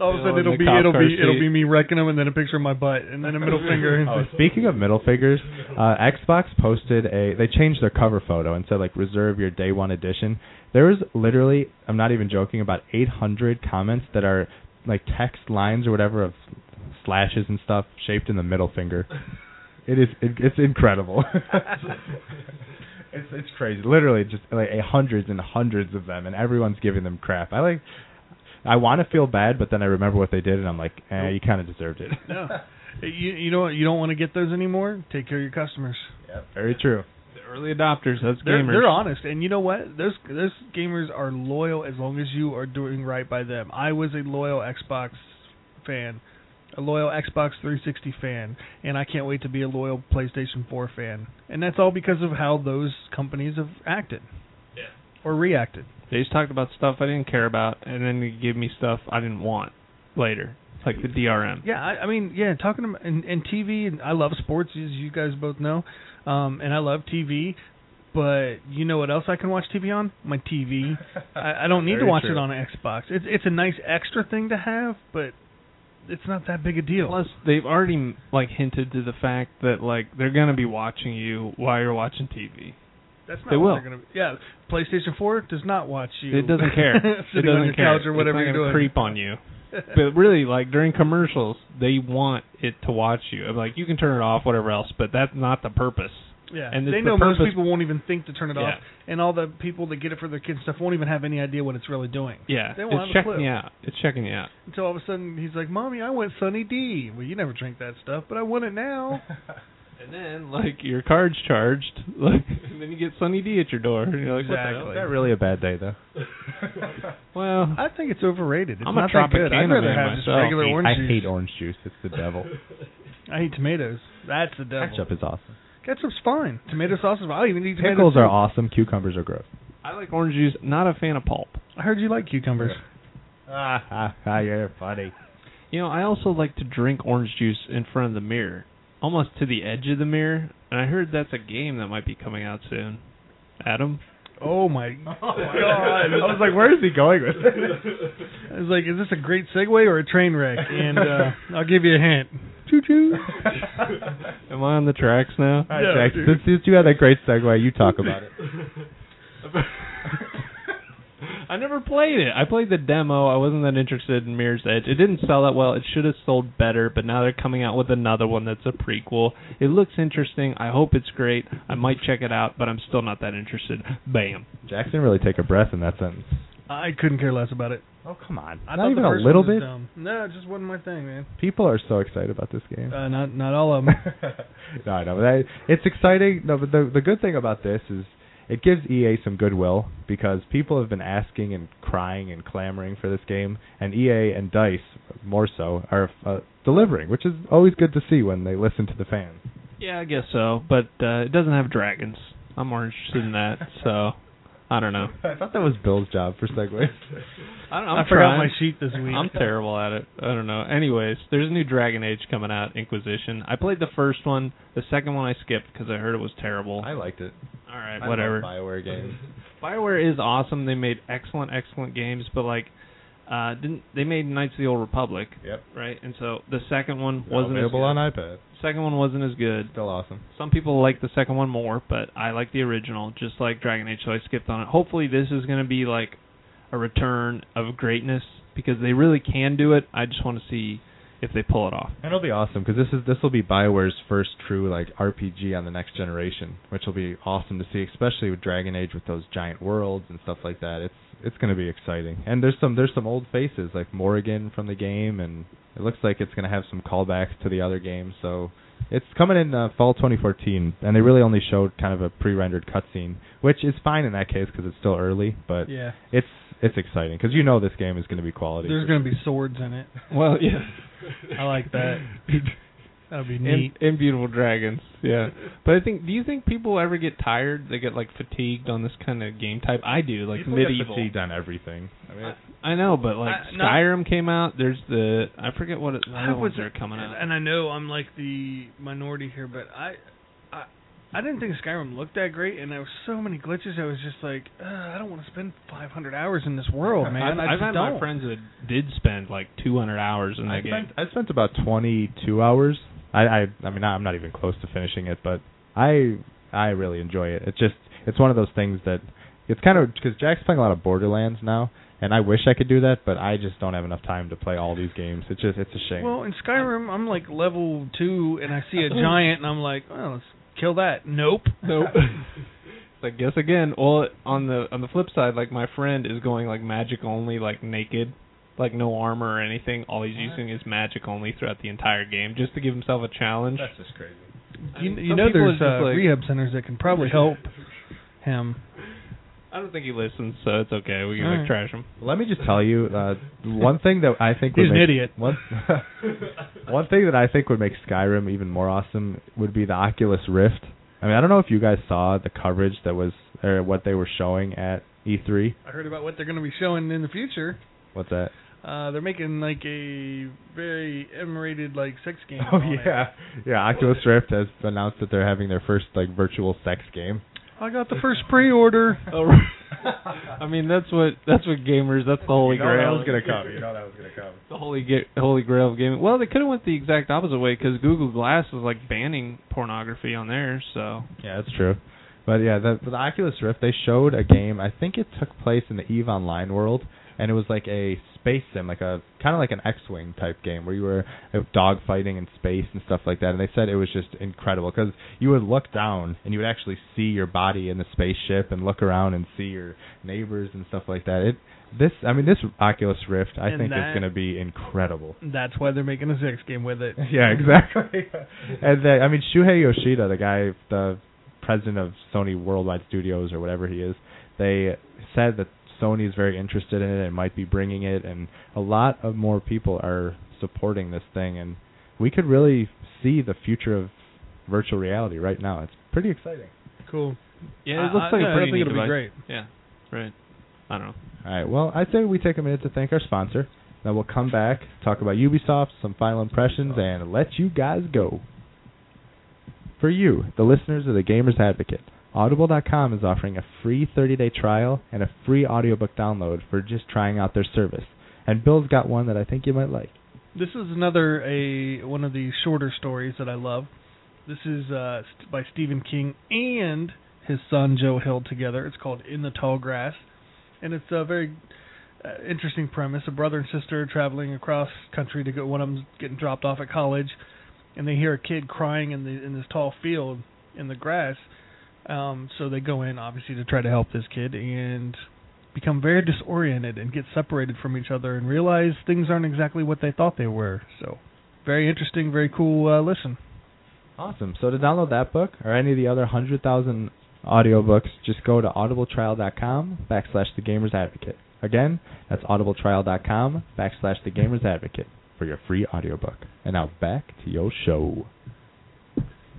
All of a sudden it'll be it'll be it'll be me wrecking them, and then a picture of my butt and then a middle finger. Oh, speaking of middle fingers, uh, Xbox posted a. They changed their cover photo and said like reserve your day one edition. There was literally, I'm not even joking, about 800 comments that are like text lines or whatever of slashes and stuff shaped in the middle finger. It is. It, it's incredible. it's it's crazy. Literally, just like a hundreds and hundreds of them, and everyone's giving them crap. I like. I want to feel bad, but then I remember what they did, and I'm like, eh, you kind of deserved it. no. You you know what? You don't want to get those anymore. Take care of your customers. Yep. very true. the early adopters. That's They're, gamers. they're honest, and you know what? Those those gamers are loyal as long as you are doing right by them. I was a loyal Xbox fan, a loyal Xbox 360 fan, and I can't wait to be a loyal PlayStation 4 fan. And that's all because of how those companies have acted. Or reacted. They just talked about stuff I didn't care about, and then they give me stuff I didn't want later, like the DRM. Yeah, I, I mean, yeah, talking about and, and TV, and I love sports, as you guys both know, um, and I love TV. But you know what else I can watch TV on? My TV. I, I don't need to watch true. it on an Xbox. It's it's a nice extra thing to have, but it's not that big a deal. Plus, they've already like hinted to the fact that like they're gonna be watching you while you're watching TV. That's not they will. Gonna be. Yeah, PlayStation 4 does not watch you. It doesn't care. it doesn't your care. couch or whatever it's not you're doing. creep on you. but really, like during commercials, they want it to watch you. I'm Like you can turn it off, whatever else, but that's not the purpose. Yeah, And they know the most people won't even think to turn it off, and all the people that get it for their kids and stuff won't even have any idea what it's really doing. Yeah, They won't it's checking you out. It's checking you out. Until all of a sudden he's like, "Mommy, I want Sunny D." Well, you never drink that stuff, but I want it now. And then like your card's charged, like and then you get Sunny D at your door. And you're like, what the hell? Exactly. Is that really a bad day though? Well, I think it's overrated. It's I'm a not that good. I'd rather man have just regular I hate, orange I juice. hate orange juice. It's the devil. I hate tomatoes. That's the devil. Ketchup is awesome. Ketchup's fine. Tomato sauce is fine. I don't even eat tomato Pickles are awesome. Cucumbers are gross. I like orange juice. Not a fan of pulp. I heard you like cucumbers. Ah, ah, ah, you're funny. You know, I also like to drink orange juice in front of the mirror, almost to the edge of the mirror. And I heard that's a game that might be coming out soon. Adam, Oh my god! I was like, where is he going with this? I was like, is this a great segue or a train wreck? And uh, I'll give you a hint. Choo choo. am I on the tracks now? All right, Yeah, Jack, since, since you had that great segue, you talk about it. I never played it. I played the demo. I wasn't that interested in Mirror's Edge. It didn't sell that well. It should have sold better, but now they're coming out with another one that's a prequel. It looks interesting. I hope it's great. I might check it out, but I'm still not that interested. Bam. Jackson didn't really take a breath in that sentence. I couldn't care less about it. Oh come on! I Not even a little bit. Dumb. No, it just wasn't my thing, man. People are so excited about this game. Uh, not not all of them. no, I know that it's exciting. No, but the the good thing about this is it gives EA some goodwill because people have been asking and crying and clamoring for this game, and EA and Dice more so are uh, delivering, which is always good to see when they listen to the fans. Yeah, I guess so, but uh, it doesn't have dragons. I'm more interested in that, so I don't know. I thought that was Bill's job for segues. I don't know. I I'm forgot trying. my sheet this week. I'm terrible at it. I don't know. Anyways, there's a new Dragon Age coming out, Inquisition. I played the first one. The second one I skipped because I heard it was terrible. I liked it. All right, I whatever. love Bioware games. Bioware is awesome. They made excellent, excellent games, but like, uh, didn't they made Knights of the Old Republic, Yep. right? And so the second one Now wasn't as available good. on iPad. Second one wasn't as good. Still awesome. Some people like the second one more, but I like the original, just like Dragon Age, so I skipped on it. Hopefully, this is going to be like a return of greatness because they really can do it. I just want to see if they pull it off. And it'll be awesome because this is this will be Bioware's first true like RPG on the next generation, which will be awesome to see, especially with Dragon Age with those giant worlds and stuff like that. It's it's going to be exciting. And there's some there's some old faces like Morrigan from the game, and it looks like it's going to have some callbacks to the other games. So it's coming in uh, fall 2014, and they really only showed kind of a pre-rendered cutscene, which is fine in that case because it's still early. But yeah. it's it's exciting because you know this game is going to be quality. There's going to be swords in it. Well, yeah. I like that. That'd be neat. and beautiful dragons. Yeah, but I think. Do you think people ever get tired? They get like fatigued on this kind of game type. I do. Like People get medieval. fatigued on everything. I mean, I, I know, but like I- no. Skyrim came out. There's the I forget what it, the I other was ones are coming out. and I know I'm like the minority here, but I, I, I didn't think Skyrim looked that great, and there were so many glitches. I was just like, uh, I don't want to spend 500 hours in this world, man. I've, I I've had don't. my friends that did spend like 200 hours in that I game. spent I spent about 22 hours. I I I mean I'm not even close to finishing it, but I I really enjoy it. It's just it's one of those things that it's kind of because Jack's playing a lot of Borderlands now, and I wish I could do that, but I just don't have enough time to play all these games. It's just it's a shame. Well, in Skyrim, I'm like level two, and I see a giant, and I'm like, oh, let's kill that. Nope. Nope. I guess again. Well, on the on the flip side, like my friend is going like magic only, like naked, like no armor or anything. All he's using is magic only throughout the entire game, just to give himself a challenge. That's just crazy. I You, mean, you know, people there's uh, like- rehab centers that can probably help him. I don't think he listens, so it's okay. We can Alright. like trash him. Let me just tell you, uh, one thing that I think would He's an make, idiot. One, one thing that I think would make Skyrim even more awesome would be the Oculus Rift. I mean, I don't know if you guys saw the coverage that was or what they were showing at E3. I heard about what they're going to be showing in the future. What's that? Uh, they're making like a very M-rated like sex game. Oh on it. yeah, yeah. Oculus Rift has announced that they're having their first like virtual sex game. I got the first pre-order. Oh, I mean, that's what that's what gamers. That's the holy you know grail. that was gonna come. You know that was gonna come. the holy ga- holy grail of gaming. Well, they could have went the exact opposite way because Google Glass was like banning pornography on there. So Yeah, that's true. But yeah, the, the Oculus Rift they showed a game. I think it took place in the Eve Online world, and it was like a space sim, like a kind of like an X-wing type game where you were uh, dogfighting in space and stuff like that. And they said it was just incredible because you would look down and you would actually see your body in the spaceship and look around and see your neighbors and stuff like that. It this, I mean, this Oculus Rift, I And think that- is going to be incredible. That's why they're making a six game with it. Yeah, exactly. and the, I mean, Shuhei Yoshida, the guy, the president of Sony Worldwide Studios or whatever he is, they said that Sony is very interested in it and might be bringing it, and a lot of more people are supporting this thing, and we could really see the future of virtual reality right now. It's pretty exciting. Cool. yeah, I- it looks I- like yeah, a I pretty think neat it'll be great. Yeah, right. I don't know. All right, well, I say we take a minute to thank our sponsor. Then we'll come back, talk about Ubisoft, some final impressions, and let you guys go. For you, the listeners of the Gamers Advocate, Audible.com is offering a free 30-day trial and a free audiobook download for just trying out their service. And Bill's got one that I think you might like. This is another a one of the shorter stories that I love. This is uh, by Stephen King and his son Joe Hill together. It's called In the Tall Grass, and it's a very uh, interesting premise. A brother and sister traveling across country to go. One of them's getting dropped off at college, and they hear a kid crying in the in this tall field in the grass. Um, so they go in obviously to try to help this kid and become very disoriented and get separated from each other and realize things aren't exactly what they thought they were. So, very interesting, very cool uh, listen. Awesome. So to download that book or any of the other 100,000 audiobooks, just go to audibletrial.com backslash the Gamers Advocate. Again, that's audibletrial.com backslash the Gamers Advocate for your free audiobook. And now back to your show.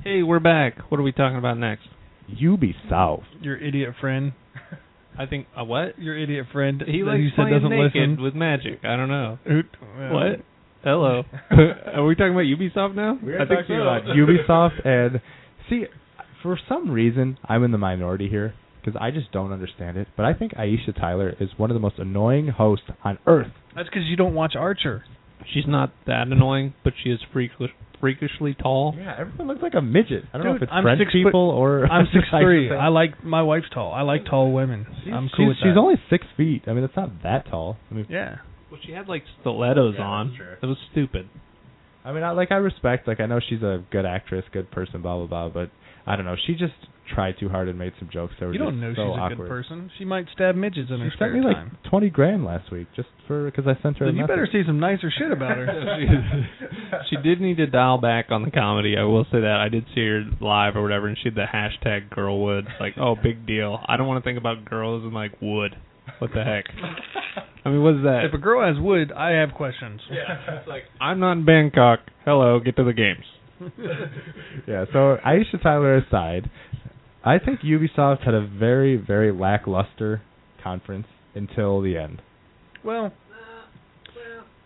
Hey, we're back. What are we talking about next? Ubisoft. Your idiot friend, I think a what? your idiot friend He that likes you said playing doesn't naked listen. with magic. I don't know. Oot. What? Hello. are we talking about Ubisoft now? We're I think talking so. about Ubisoft and see, for some reason, I'm in the minority here because I just don't understand it. But I think Aisha Tyler is one of the most annoying hosts on earth. That's because you don't watch Archer. She's not that annoying, but she is freakish, freakishly tall. Yeah, everyone looks like a midget. I don't know if it's I'm French six foot- people or I'm six three. I I like my wife's tall. I like tall women. She's, I'm she's, cool with she's that. only six feet. I mean, it's not that tall. I mean, yeah. Well, she had like stilettos Yeah, on. That was stupid. I mean, I like I respect. Like, I know she's a good actress, good person, blah blah blah. But I don't know. She just tried too hard and made some jokes that were You don't know so she's a awkward. good person. She might stab midgets in her She spare sent me like twenty grand last week just for because I sent her. a Then you better message. say some nicer shit about her. she did need to dial back on the comedy. I will say that. I did see her live or whatever, and she had the hashtag girlwood. It's like, oh, big deal. I don't want to think about girls and like wood. What the heck? I mean, what's that? if a girl has wood, I have questions. yeah, it's like I'm not in Bangkok. Hello, get to the games. yeah. So Aisha Tyler aside, I think Ubisoft had a very very lackluster conference until the end. Well,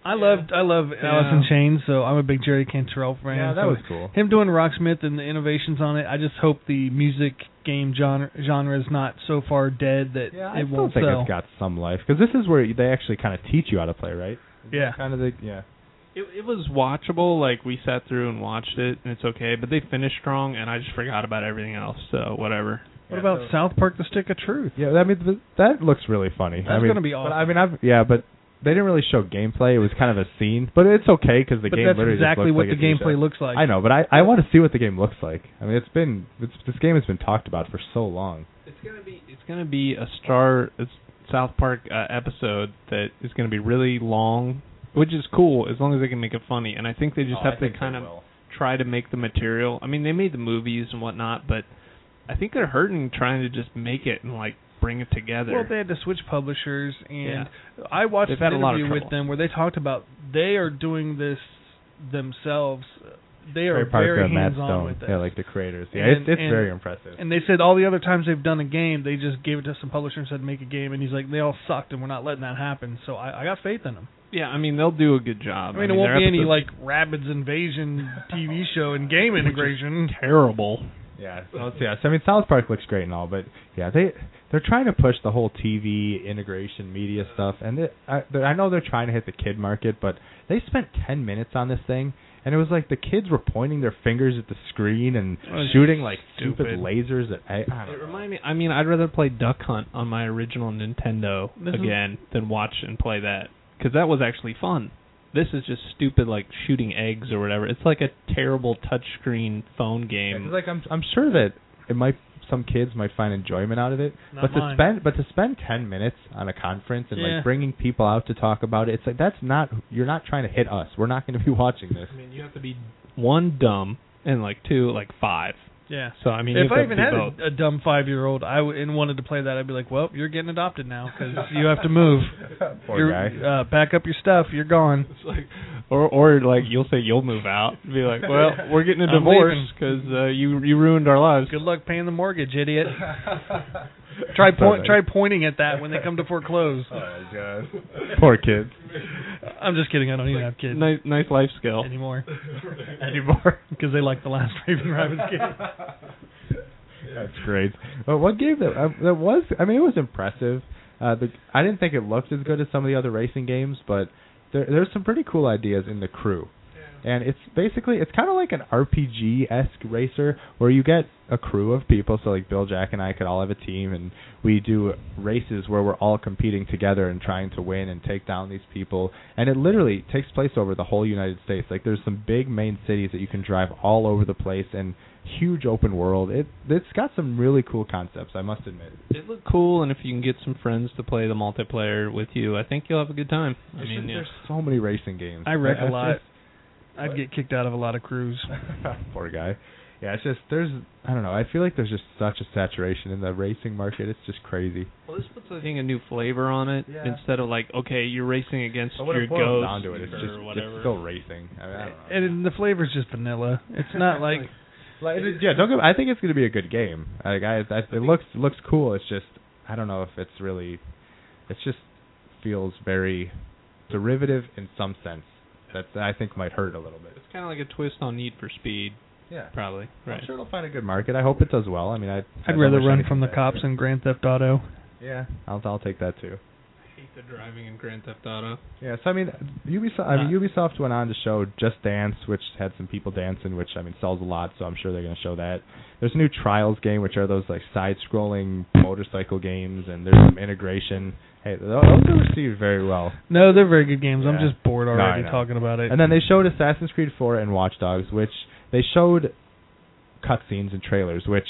I loved I love Alice in uh, Chains, so I'm a big Jerry Cantrell fan. Yeah, that so was cool. him doing Rocksmith and the innovations on it. I just hope the music game genre genre is not so far dead that Yeah, I it still won't think sell. it's got some life because this is where they actually kind of teach you how to play, right? yeah, Kind of the yeah. It, it was watchable. Like we sat through and watched it, and it's okay. But they finished strong, and I just forgot about everything else. So whatever. What Yeah, about so- South Park: The Stick of Truth? Yeah, I mean th- that looks really funny. I That's mean, gonna be But awesome. I mean, I've yeah, but they didn't really show gameplay. It was kind of a scene, but it's okay because the but game that's literally exactly looks what like the gameplay show. looks like. I know, but I I want to see what the game looks like. I mean, it's been it's, this game has been talked about for so long. It's gonna be it's gonna be a Star it's South Park uh, episode that is gonna be really long, which is cool as long as they can make it funny. And I think they Oh, just have to kind of try to make the material. I mean, they made the movies and whatnot, but I think they're hurting trying to just make it and like bring it together. Well, they had to switch publishers, and Yeah. I watched They've an had a lot of interview with them where they talked about they are doing this themselves. They are Trey Parker very and hands on Stone, with this. yeah, like the creators. Yeah, And- it's it's and- very impressive. and they said all the other times they've done a game, they just gave it to some publisher and said make a game, and he's like they all sucked, and we're not letting that happen. So I, I got faith in them. yeah, I mean they'll do a good job. I mean, it won't be any like Rabbids Invasion TV show and game integration. terrible. Yeah, so it's, yeah. So I mean, South Park looks great and all, but yeah, they they're trying to push the whole TV integration media stuff, and they, I they- I know they're trying to hit the kid market, but they spent ten minutes on this thing, and it was like the kids were pointing their fingers at the screen and shooting like stupid, stupid. lasers at. I, I It don't know. remind me. I mean, I'd rather play Duck Hunt on my original Nintendo This is- again than watch and play that because that was actually fun. This is just stupid, like shooting eggs or whatever. It's like a terrible touchscreen phone Yeah, game. 'cause, like I'm I'm sure that it might some kids might find enjoyment out of it, Not but to spend but to spend ten minutes on a conference and Yeah. like bringing people out to talk about it, it's like that's not you're not trying to hit us. We're not going to be watching this. I mean, you have to be one dumb and like two like five. Yeah. So I mean, If I even had a, a dumb five year old, I w- and wanted to play that, I'd be like, "Well, you're getting adopted now because you have to move. Poor You're- guy. Uh, pack up your stuff. You're gone." It's like, or or like you'll say you'll move out. Be like, well, we're getting a I'm divorce because uh, you you ruined our lives. Good luck paying the mortgage, idiot. try point, try pointing at that when they come to foreclose. Oh my god. Poor kids. I'm just kidding. I don't even have kids Nice nice life skill. anymore Anymore. because they like the last Raving Rabbids game. That's great. But what game that uh, that was? I mean, it was impressive. Uh, the I didn't think it looked as good as some of the other racing games, but there, there's some pretty cool ideas in the crew. And it's basically it's kind of like an RPG esque racer where you get a crew of people. So like Bill, Jack, and I could all have a team, and we do races where we're all competing together and trying to win and take down these people. And it literally takes place over the whole United States. Like there's some big main cities that you can drive all over the place and huge open world. It it's got some really cool concepts. I must admit. It looked cool, and if you can get some friends to play the multiplayer with you, I think you'll have a good time. I It's mean, just- yeah. there's so many racing games. I wreck a It's lot. Just- I'd get kicked out of a lot of crews. Poor guy. Yeah, it's just there's I don't know. I feel like there's just such a saturation in the racing market. It's just crazy. Well, this puts I think a new flavor on it Yeah. instead of like okay, you're racing against But your it boils ghost down to it, it's or just whatever. it's still racing. I, mean, I don't know. And the flavor's just vanilla. It's not like Like, it- yeah, don't get, I think it's going to be a good game. Like I, I, it looks it looks cool. It's just I don't know if it's really. It just feels very derivative in some sense. That I think might hurt a little bit. It's kind of like a twist on Need for Speed, Yeah. probably. Right. I'm sure it'll find a good market. I hope it does well. I mean, I. I I'd rather run from the cops for in Grand Theft Auto. Yeah, I'll I'll take that too. I hate the driving in Grand Theft Auto. Yeah, so I mean, Ubisoft. I mean, Ubisoft went on to show Just Dance, which had some people dancing, which I mean sells a lot. So I'm sure they're going to show that. There's a new Trials game, which are those like side-scrolling motorcycle games, and there's some integration. Hey, those are received very well. No, they're very good games. I'm just bored already I know. talking about it. And then they showed Assassin's Creed 4 and Watch Dogs, which they showed cutscenes and trailers, which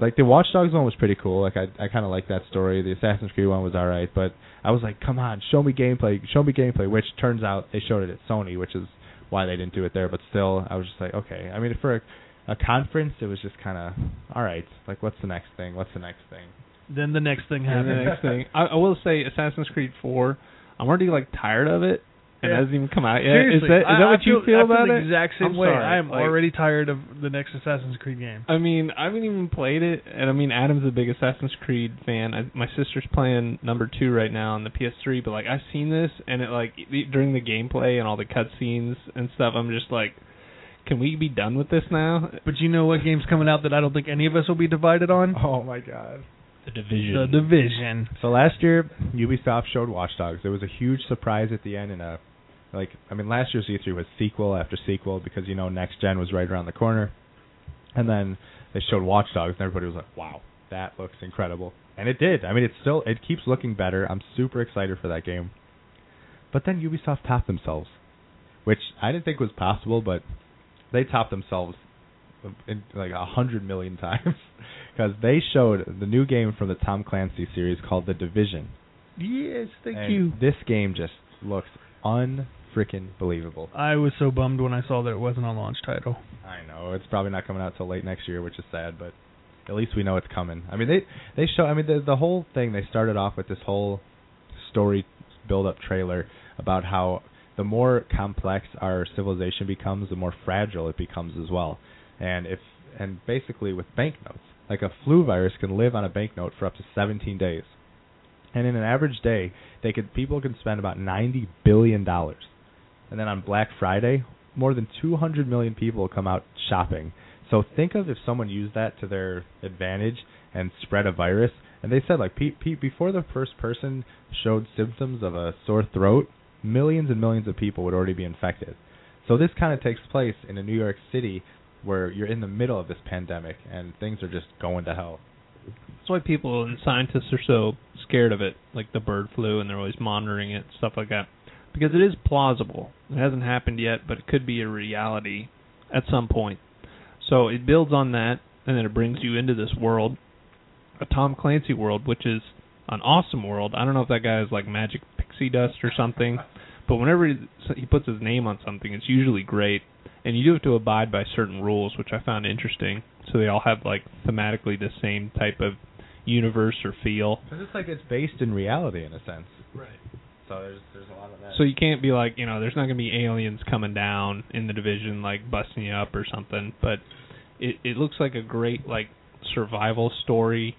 like the Watch Dogs one was pretty cool. Like I I kind of like that story. The Assassin's Creed one was all right, but I was like, come on, show me gameplay, show me gameplay. Which turns out they showed it at Sony, which is why they didn't do it there. But still, I was just like, okay. I mean, for a, a conference, it was just kind of all right. Like, what's the next thing? What's the next thing? then the next thing happened. the next thing, I, I will say, Assassin's Creed 4. I'm already like tired of it, and Yeah. it hasn't even come out yet. Seriously, is that is I- that I what you feel I about the it? exact same I'm way. sorry, I am like- already tired of the next Assassin's Creed game. I mean, I haven't even played it, and I mean, Adam's a big Assassin's Creed fan. I, my sister's playing number two right now on the PS3, but like I've seen this, and it like during the gameplay and all the cutscenes and stuff, I'm just like, can we be done with this now? But you know what game's coming out that I don't think any of us will be divided on? Oh my god. The Division. The Division. So last year, Ubisoft showed Watch Dogs. There was a huge surprise at the end, and a like I mean, last year's E3 was sequel after sequel because you know next gen was right around the corner, and then they showed Watch Dogs, and everybody was like, "Wow, that looks incredible," and it did. I mean, it still it keeps looking better. I'm super excited for that game. But then Ubisoft topped themselves, which I didn't think was possible, but they topped themselves in like a hundred million times because they showed the new game from the Tom Clancy series called The Division. Yes, thank And you. This game just looks unfreaking believable. I was so bummed when I saw that it wasn't a launch title. I know it's probably not coming out till late next year, which is sad, but at least we know it's coming. I mean, they they show. I mean, the the whole thing. They started off with this whole story build up trailer about how the more complex our civilization becomes, the more fragile it becomes as well. And if and basically with banknotes, like a flu virus can live on a banknote for up to 17 days. And in an average day, they could people can spend about 90 billion dollars. And then on Black Friday, more than 200 million people come out shopping. So think of if someone used that to their advantage and spread a virus. And they said like Pete, Pete before the first person showed symptoms of a sore throat, millions and millions of people would already be infected. So this kind of takes place in a New York City where you're in the middle of this pandemic and things are just going to hell. That's why people and scientists are so scared of it, like the bird flu, and they're always monitoring it, stuff like that. Because it is plausible. It hasn't happened yet, but it could be a reality at some point. So it builds on that, and then it brings you into this world, a Tom Clancy world, which is an awesome world. I don't know if that guy is like magic pixie dust or something, but whenever he he puts his name on something, it's usually great. And you do have to abide by certain rules, which I found interesting. So they all have like thematically the same type of universe or feel. Because it's like it's based in reality in a sense. Right. So there's there's a lot of that. So you can't be like, you know, there's not going to be aliens coming down in the division like busting you up or something, but it it looks like a great like survival story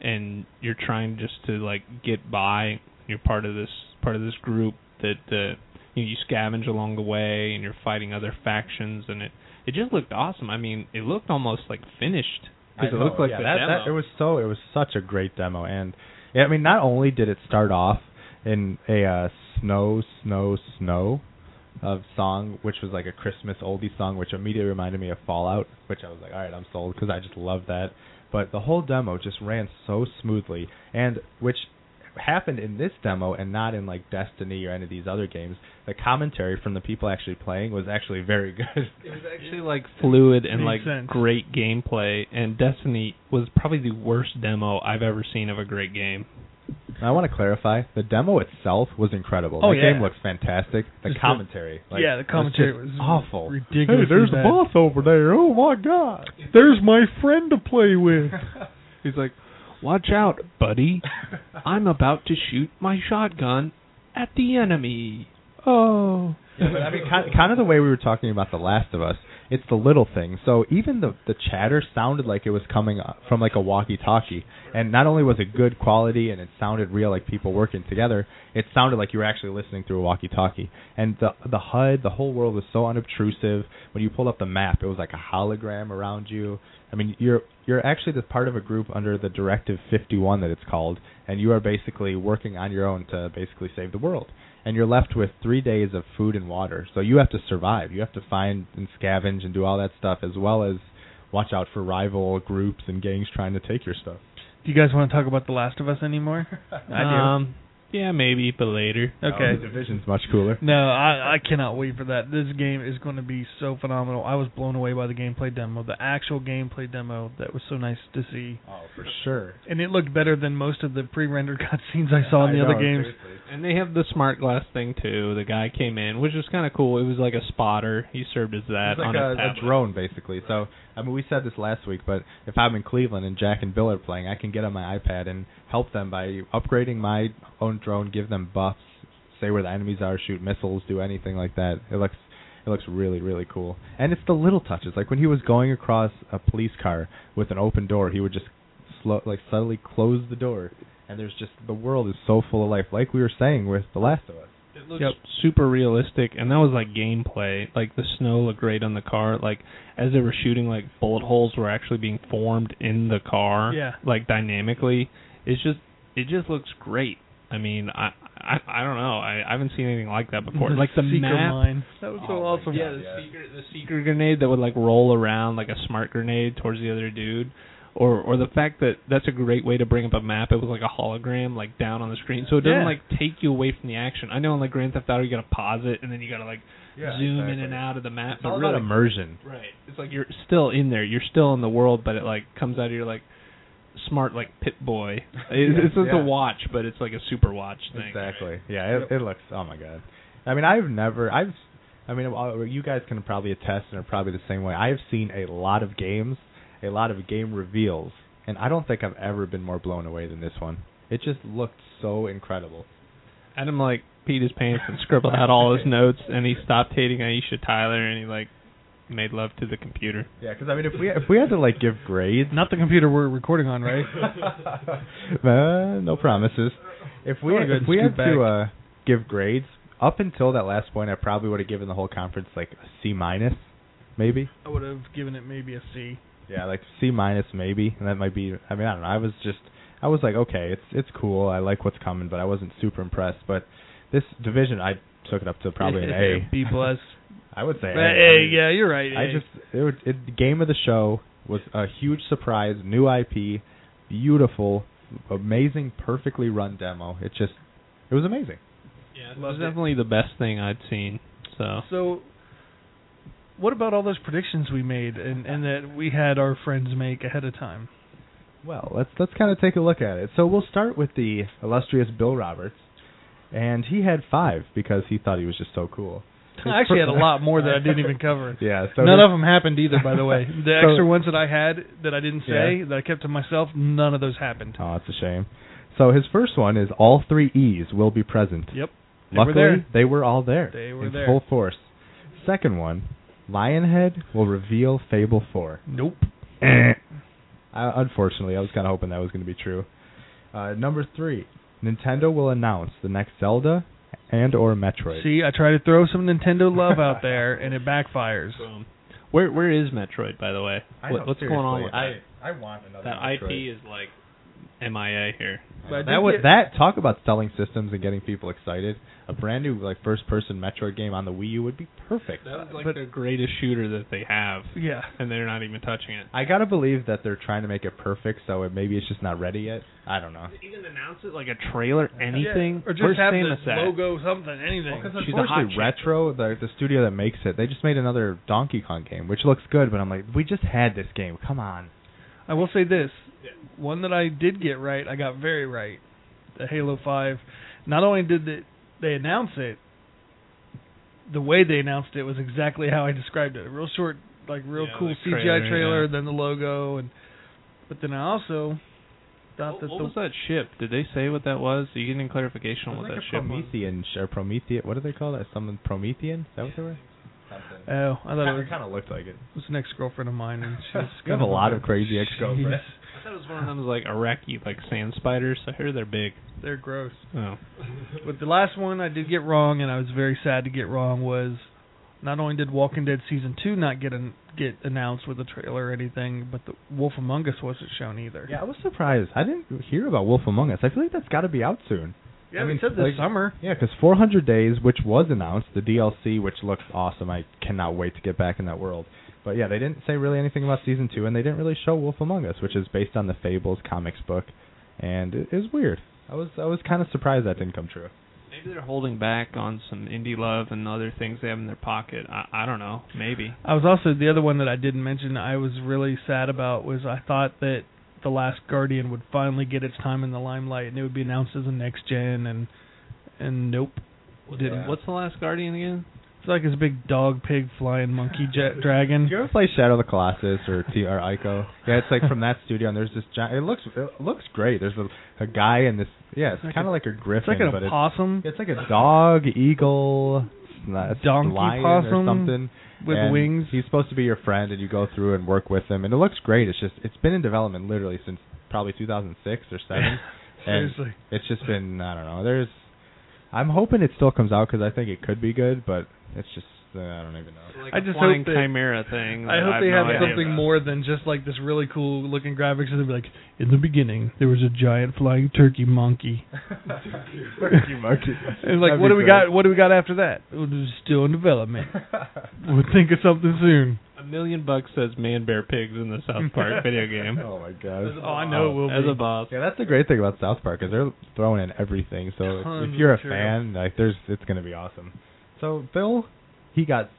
and you're trying just to like get by. You're part of this part of this group that uh you, know, you scavenge along the way and you're fighting other factions and it it just looked awesome. I mean, it looked almost like finished because it know, looked like yeah, the that, demo. that it was so it was such a great demo and yeah, I mean not only did it start off in a uh, snow snow snow of song which was like a Christmas oldie song which immediately reminded me of Fallout which I was like all right I'm sold because I just love that but the whole demo just ran so smoothly and which happened in this demo and not in like Destiny or any of these other games the commentary from the people actually playing was actually very good It was actually like fluid and like sense. great gameplay, and Destiny was probably the worst demo I've ever seen of a great game. And I want to clarify, the demo itself was incredible. Oh, the yeah. game looks fantastic. The Just the- commentary, like, yeah, the commentary was, was awful. ridiculously Hey, there's the boss over there. Oh my god. There's my friend to play with. He's like, "Watch out, buddy! I'm about to shoot my shotgun at the enemy." Oh, Yeah, but I oh. mean, kind, kind of the way we were talking about The Last of Us. It's the little things. So even the the chatter sounded like it was coming uh, from like a walkie-talkie, and not only was it good quality and it sounded real, like people working together, it sounded like you were actually listening through a walkie-talkie. And the the HUD, the whole world was so unobtrusive. When you pulled up the map, it was like a hologram around you. I mean, you're you're actually the part of a group under the Directive 51 that it's called, and you are basically working on your own to basically save the world and you're left with three days of food and water. So you have to survive. You have to find and scavenge and do all that stuff, as well as watch out for rival groups and gangs trying to take your stuff. Do you guys want to talk about The Last of Us anymore? I do. Um, yeah, maybe, but later. Okay. Oh, the division's much cooler. No, I I cannot wait for that. This game is going to be so phenomenal. I was blown away by the gameplay demo, the actual gameplay demo. That was so nice to see, Oh, for sure. and it looked better than most of the pre-rendered cutscenes I saw in the I other know, games. seriously. And they have the smart glass thing too. The guy came in, which was kind of cool. It was like a spotter. He served as that It's like on a, a, a drone, basically. So, I mean, we said this last week, but if I'm in Cleveland and Jack and Bill are playing, I can get on my iPad and help them by upgrading my own drone, give them buffs, say where the enemies are, shoot missiles, do anything like that. It looks it looks really really cool. And it's the little touches. Like when he was going across a police car with an open door, he would just slow like subtly close the door. And there's just the world is so full of life, like we were saying with The Last of Us. It looks Yep. super realistic, and that was like gameplay. Like the snow looked great on the car. Like as they were shooting, like bullet holes were actually being formed in the car. Yeah. Like dynamically, it's just it just looks great. I mean, I I, I don't know. I, I haven't seen anything like that before. like the Seeker map. mine. That was so Oh my awesome. Yeah, the seeker the seeker grenade that would like roll around like a smart grenade towards the other dude. Or or the fact that that's a great way to bring up a map. It was like a hologram like down on the screen. So it doesn't Yeah. like take you away from the action. I know in like Grand Theft Auto you gotta pause it and then you gotta like zoom in and out of the map. It's but all really, about immersion. Right. It's like you're still in there. You're still in the world, but it like comes out of your like smart like Pip-Boy. It, Yeah, it's yeah. a watch, but it's like a super watch thing. Exactly. Yeah, it, it looks. Oh my god. I mean, I've never. I've. I mean, you guys can probably attest, and are probably the same way. I have seen a lot of games, a lot of game reveals, and I don't think I've ever been more blown away than this one. It just looked so incredible. Adam like peed his pants and scribbled out all his notes, and he stopped hating Aisha Tyler, and he like made love to the computer. Yeah, because I mean, if we if we had to like give grades, Not the computer we're recording on, right? uh, no promises. If we I if we scoot had to uh, give grades, up until that last point, I probably would have given the whole conference like a C minus, maybe. I would have given it maybe a C. Yeah, like C minus maybe, and that might be. I mean, I don't know. I was just, I was like, okay, it's it's cool. I like what's coming, but I wasn't super impressed. But this division, I took it up to probably an A. B plus. I would say A. A, I mean, yeah, you're right. I A. just it, would- it the game of the show was a huge surprise, new IP, beautiful, amazing, perfectly run demo. It just it was amazing. Yeah, it Loved was it. definitely the best thing I'd seen. So So, what about all those predictions we made and, and that we had our friends make ahead of time? Well, let's let's kind of take a look at it. So we'll start with the illustrious Bill Roberts, and he had five because he thought he was just so cool. I actually had a lot more that I didn't even cover. Yeah, so none of them happened either, by the way. The So- extra ones that I had that I didn't say Yeah. that I kept to myself, none of those happened. Oh, it's a shame. So his first one is all three E's will be present. Yep. They were Luckily, there. they were all there. They were in there. full force. Second one, Lionhead will reveal Fable 4. Nope. Eh. I, unfortunately, I was kind of hoping that was going to be true. Uh, number three, Nintendo will announce the next Zelda and or Metroid. See, I try to throw some Nintendo love out there, and it backfires. boom. Where where is Metroid by the way? I What, know, what's going on with seriously, I, I want that? another That Metroid. IP is like MIA here. But That would get- that talk about selling systems and getting people excited. A brand new like first person Metroid game on the Wii U would be perfect. That was like But- the greatest shooter that they have, Yeah. and they're not even touching it. I gotta believe that they're trying to make it perfect, so it, maybe it's just not ready yet. I don't know. Even announce it like a trailer, anything. Yeah. Or just Where's have Samus the at? logo, something, anything. Because She's a hot unfortunately. Retro, the the studio that makes it, they just made another Donkey Kong game, which looks good. But I'm like, we just had this game. Come on. I will say this: one that I did get right, I got very right. The Halo Five. Not only did they, they announce it, the way they announced it was exactly how I described it. A real short, like real Yeah, cool CGI trailer, trailer, yeah. then the logo, and but then I also thought What, that what the was that ship? Did they say what that was? Are you getting clarification on what like that ship was? Promethean or Promethean. What do they call that? Something Promethean? Is that what they were? Something. oh, I thought it was, kind of looked like it. it was an ex girlfriend of mine, and she was You have a lot of crazy ex-girlfriends. I thought it was one of them like Iraqi like sand spiders. I hear they're big. They're gross. Oh. But the last one I did get wrong, and I was very sad to get wrong, was not only did Walking Dead season two not get an, get announced with a trailer or anything, but the Wolf Among Us wasn't shown either. Yeah, I was surprised. I didn't hear about Wolf Among Us. I feel like that's got to be out soon. Yeah I mean, said this like- summer. Yeah, because 400 Days, which was announced, the DLC, which looks awesome. I cannot wait to get back in that world. But yeah, they didn't say really anything about season two, and they didn't really show Wolf Among Us, which is based on the Fables comics book, and it is weird. I was I was kind of surprised that didn't come true. Maybe they're holding back on some indie love and other things they have in their pocket. I, I don't know. Maybe. I was also the other one that I didn't mention. I was really sad about was I thought that the Last Guardian would finally get its time in the limelight, and it would be announced as a next gen, and and nope, didn't. What's the last Guardian again? It's like this big dog, pig, flying monkey, jet dragon. Did you ever play Shadow of the Colossus or T or Ico? Yeah, it's like from that studio, and there's this giant. It looks it looks great. There's a a guy in this. Yeah, it's It's kind of a- like a griffin, It's like an but it's opossum it's like a dog, eagle, s- Donkey lion possum or something. With and wings. He's supposed to be your friend, and you go through and work with him, and it looks great. It's just it's been in development literally since probably 2006 or seven. and Seriously. it's just been I don't know. There's I'm hoping it still comes out because I think it could be good, but it's just uh, I don't even know. Like I a just hope that- chimera thing. I hope have they no have idea something about. more than just like this really cool looking graphics. And they be like, in the beginning, there was a giant flying turkey monkey. Turkey monkey. And like, That'd what be do we great. got? What do we got after that? It was still in development. we'll think of something soon. A million bucks says man bear pigs in the South Park video game. Oh my gosh. Oh, I know it will As be. a boss. Yeah, that's the great thing about South Park is they're throwing in everything. So if, if you're a of fan, like there's it's gonna be awesome. So Bill, he got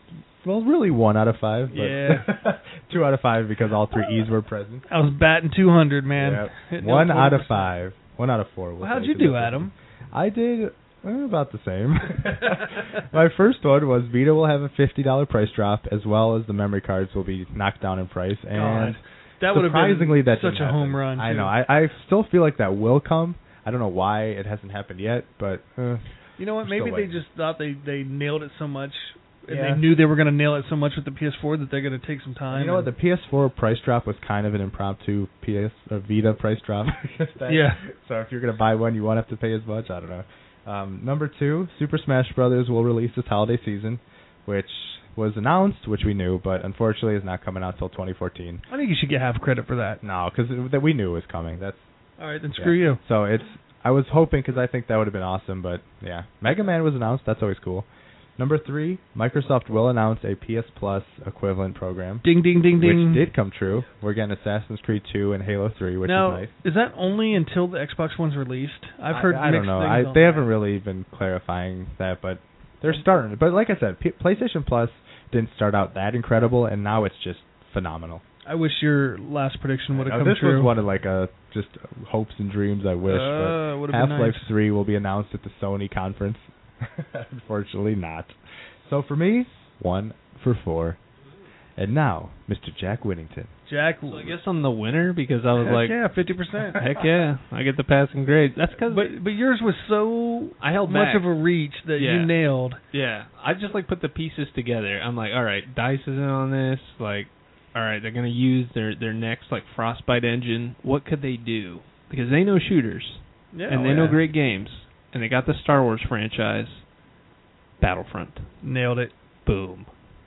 well, really one out of five. But Yeah. two out of five because all three E's were present. I was batting 200, man. Yep. One out of five. One out of four. we'll Well, how'd you do, Adam? I did eh, about the same. My first one was Vita will have a fifty dollar price drop, as well as the memory cards will be knocked down in price. And God, that would have surprisingly, that such a home run. I know. I I still feel like that will come. I don't know why it hasn't happened yet, but uh, You know what? Maybe they just thought they they nailed it so much, and Yeah. they knew they were going to nail it so much with the PS4 that they're going to take some time. you know what? The PS4 price drop was kind of an impromptu PS or Vita price drop. That- Yeah. So if you're gonna buy one, you won't have to pay as much. I don't know. Um, number two, Super Smash Brothers will release this holiday season, which was announced, which we knew, but unfortunately is not coming out till 2014. I think you should get half credit for that. No, because that we knew it was coming. That's All right, then screw you. so it's. I was hoping because I think that would have been awesome, but yeah, Mega Man was announced. That's always cool. Number three, Microsoft will announce a PS Plus equivalent program, Ding ding ding ding. which did come true. We're getting Assassin's Creed 2 and Halo 3, which now, is nice. is that only until the Xbox One's released? I've I- heard I, don't mixed know. I, they that. haven't really been clarifying that, but they're starting. But like I said, P- PlayStation Plus didn't start out that incredible, and now it's just phenomenal. I wish your last prediction would have come this true. was one of like a just hopes and dreams. I wish, Uh, Half Life nice. Three will be announced at the Sony conference. Unfortunately, not. So for me, one for four. And now, Mr. Jack Whittington. Jack. So I guess I'm the winner because I was heck like, yeah, fifty percent. heck yeah, I get the passing grade. That's because But but yours was so I held much back. of a reach that Yeah. you nailed. Yeah, I just like put the pieces together. I'm like, all right, Dice is in on this. Like, all right, they're gonna use their their next like Frostbite engine. What could they do? Because they know shooters Yeah, and they oh, know great games, and they got the Star Wars franchise. Battlefront, Nailed it. boom.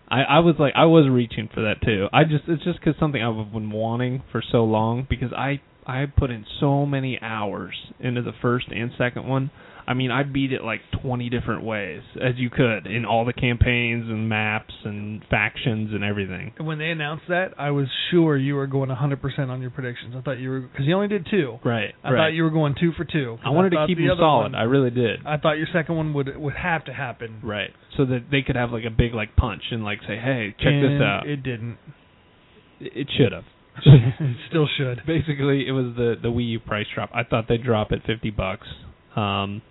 I I was like, I was reaching for that too. I just it's just because something I've been wanting for so long because I I put in so many hours into the first and second one. I mean, I beat it like 20 different ways as you could in all the campaigns and maps and factions and everything. And when they announced that, I was sure you were going 100% on your predictions. I thought you were because you only did two. Right. I thought you were going two for two. I wanted to keep them solid. one- I really did. I thought your second one would would have to happen. right. So that they could have like a big like punch and like say, "Hey, check this out." It didn't. It, should have. it still should. Basically, it was the the Wii U price drop. I thought they'd drop it 50 bucks. Um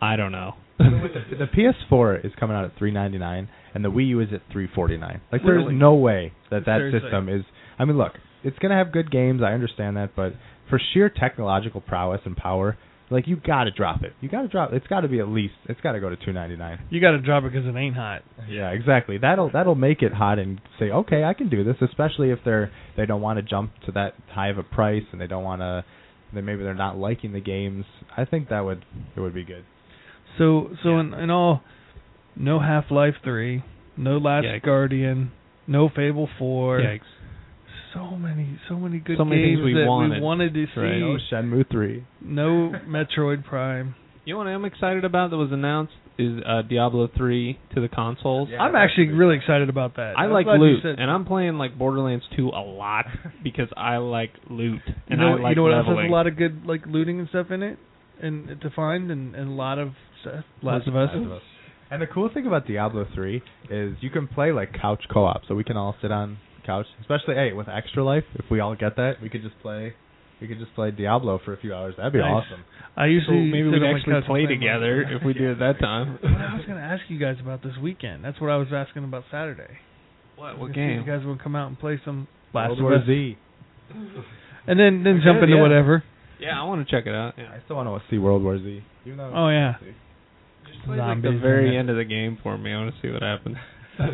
I don't know. the PS4 is coming out at 399 and the Wii U is at 349. Like there's Really? no way that that Seriously. system is I mean look, it's going to have good games, I understand that, but for sheer technological prowess and power, like you got to drop it. You got to drop it's got to be at least it's got to go to 299. You got to drop it because it ain't hot. Yeah, exactly. That'll that'll make it hot and say, "Okay, I can do this," especially if they're they don't want to jump to that high of a price and they don't want to then maybe they're not liking the games. I think that would it would be good. So so Yeah. in, in all, no Half Life Three, no Last Yikes. Guardian, no Fable Four. Yikes. So many so many good So many games things we that wanted. we wanted to see. Right. No Shenmue 3. No Metroid Prime. You know what I'm excited about that was announced is uh, Diablo 3 to the consoles. Yeah, I'm actually big. really excited about that. I I'm like loot, said- and I'm playing like Borderlands 2 a lot because I like loot you and know I like you know what else has a lot of good like looting and stuff in it, and to find and, and a lot of stuff. Last of Us. And the cool thing about Diablo 3 is you can play like couch co-op, so we can all sit on couch. Especially hey, with Extra Life, if we all get that, we could just play. We could just play Diablo for a few hours. That'd be Nice. awesome. I So usually maybe we'd actually couch play my- together if we did it that time. Well, I was going to ask you guys about this weekend. That's what I was asking about Saturday. What? I What was gonna see if game? You guys want to come out and play some Last World of War Us, Z. and then then jump into yeah. whatever. Yeah, I want to check it out. Yeah. I still want to see World War Z. Even Oh yeah. Just play like the very end of the game for me. I want to see what happens.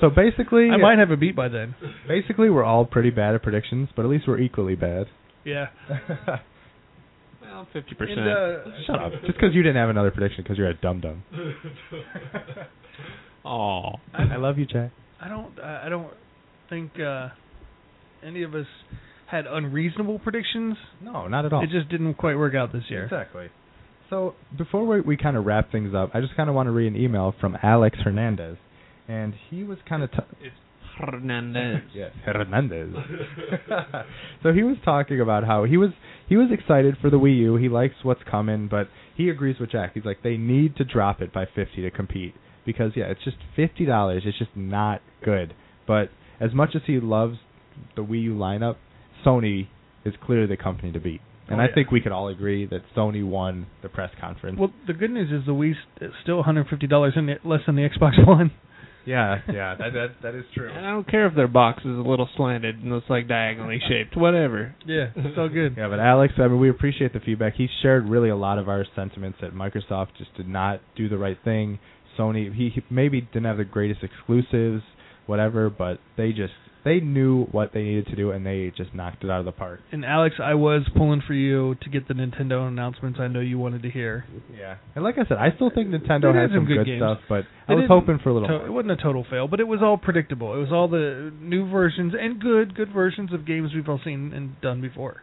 So basically, I might have a beat by then. basically we're all pretty bad at predictions, but at least we're equally bad. Yeah. Well, 50%. Uh, Shut up. Just because you didn't have another prediction because you're a dum dum. Aw. I love you, Jack. I don't. I I don't think uh, any of us had unreasonable predictions. No, not at all. It just didn't quite work out this year. Exactly. So before we, we kind of wrap things up, I just kind of want to read an email from Alex Hernandez, and he was kind of t- It's Hernandez. yes Hernandez. so he was talking about how he was he was excited for the Wii U. He likes what's coming, but he agrees with Jack. He's like they need to drop it by fifty to compete because yeah, it's just fifty dollars. It's just not good. But as much as he loves the Wii U lineup, Sony is clearly the company to beat. And Oh, I yeah. think we could all agree that Sony won the press conference. Well, the good news is the Wii is still 150 dollars in it, less than the Xbox One. yeah, yeah, that that that is true. And I don't care if their box is a little slanted and it's like diagonally shaped. Whatever. Yeah, it's all good. Yeah, but Alex, I mean, we appreciate the feedback. He shared really a lot of our sentiments that Microsoft just did not do the right thing. Sony, he, he maybe didn't have the greatest exclusives, whatever, but they just they knew what they needed to do and they just knocked it out of the park. And Alex, I was pulling for you to get the Nintendo announcements. I know you wanted to hear. Yeah, and like I said, I still think Nintendo They has some some good good games. stuff, but They I was hoping for a little To- more. it wasn't a total fail, but it was all predictable. It was all the new versions and good, good versions of games we've all seen and done before.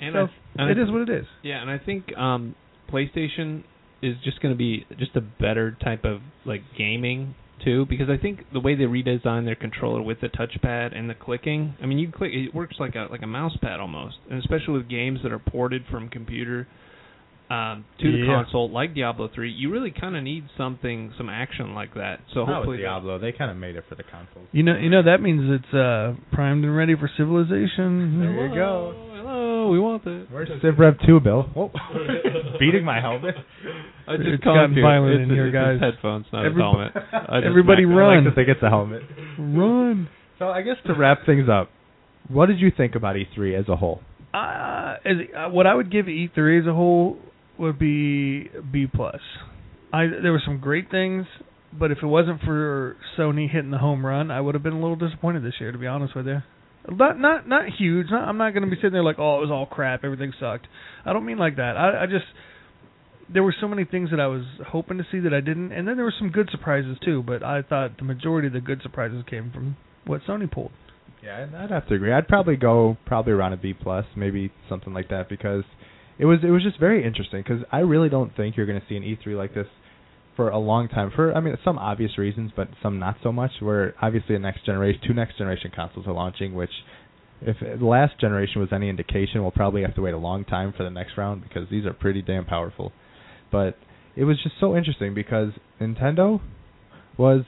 And so I, and it I- is what it is. Yeah, and I think um, PlayStation is just going to be just a better type of like gaming too, because I think the way they redesigned their controller with the touchpad and the clicking, I mean, you click, it works like a like a mouse pad almost, and especially with games that are ported from computer um, to the console, like Diablo three, you really kind of need something, some action like that. So Not with hopefully, Diablo, they kind of made it for the console. You know, you know that means it's uh, primed and ready for civilization. There you go. Hello, we want that. Where's Civ Rev 2, Bill? Whoa. Beating my helmet. I It's just gotten you. violent it's in a- here, it's guys. his headphones, not Every- his helmet. I everybody smacked him. I run. like to think it's a helmet. Run. So I guess to wrap things up, what did you think about E3 as a whole? Uh, as, uh, what I would give E3 as a whole would be B plus. I there were some great things, but if it wasn't for Sony hitting the home run, I would have been a little disappointed this year. To be honest with you, not not not huge. Not, I'm not going to be sitting there like, oh, it was all crap, everything sucked. I don't mean like that. I, I just there were so many things that I was hoping to see that I didn't, and then there were some good surprises too. But I thought the majority of the good surprises came from what Sony pulled. Yeah, I'd- have to agree. I'd probably go probably around a B plus, maybe something like that, because it was it was just very interesting. Because I really don't think you're going to see an E3 like this for a long time. For I mean, some obvious reasons, but some not so much. Where obviously a next generation, two next generation consoles are launching, which if the last generation was any indication, we'll probably have to wait a long time for the next round because these are pretty damn powerful. But it was just so interesting because Nintendo was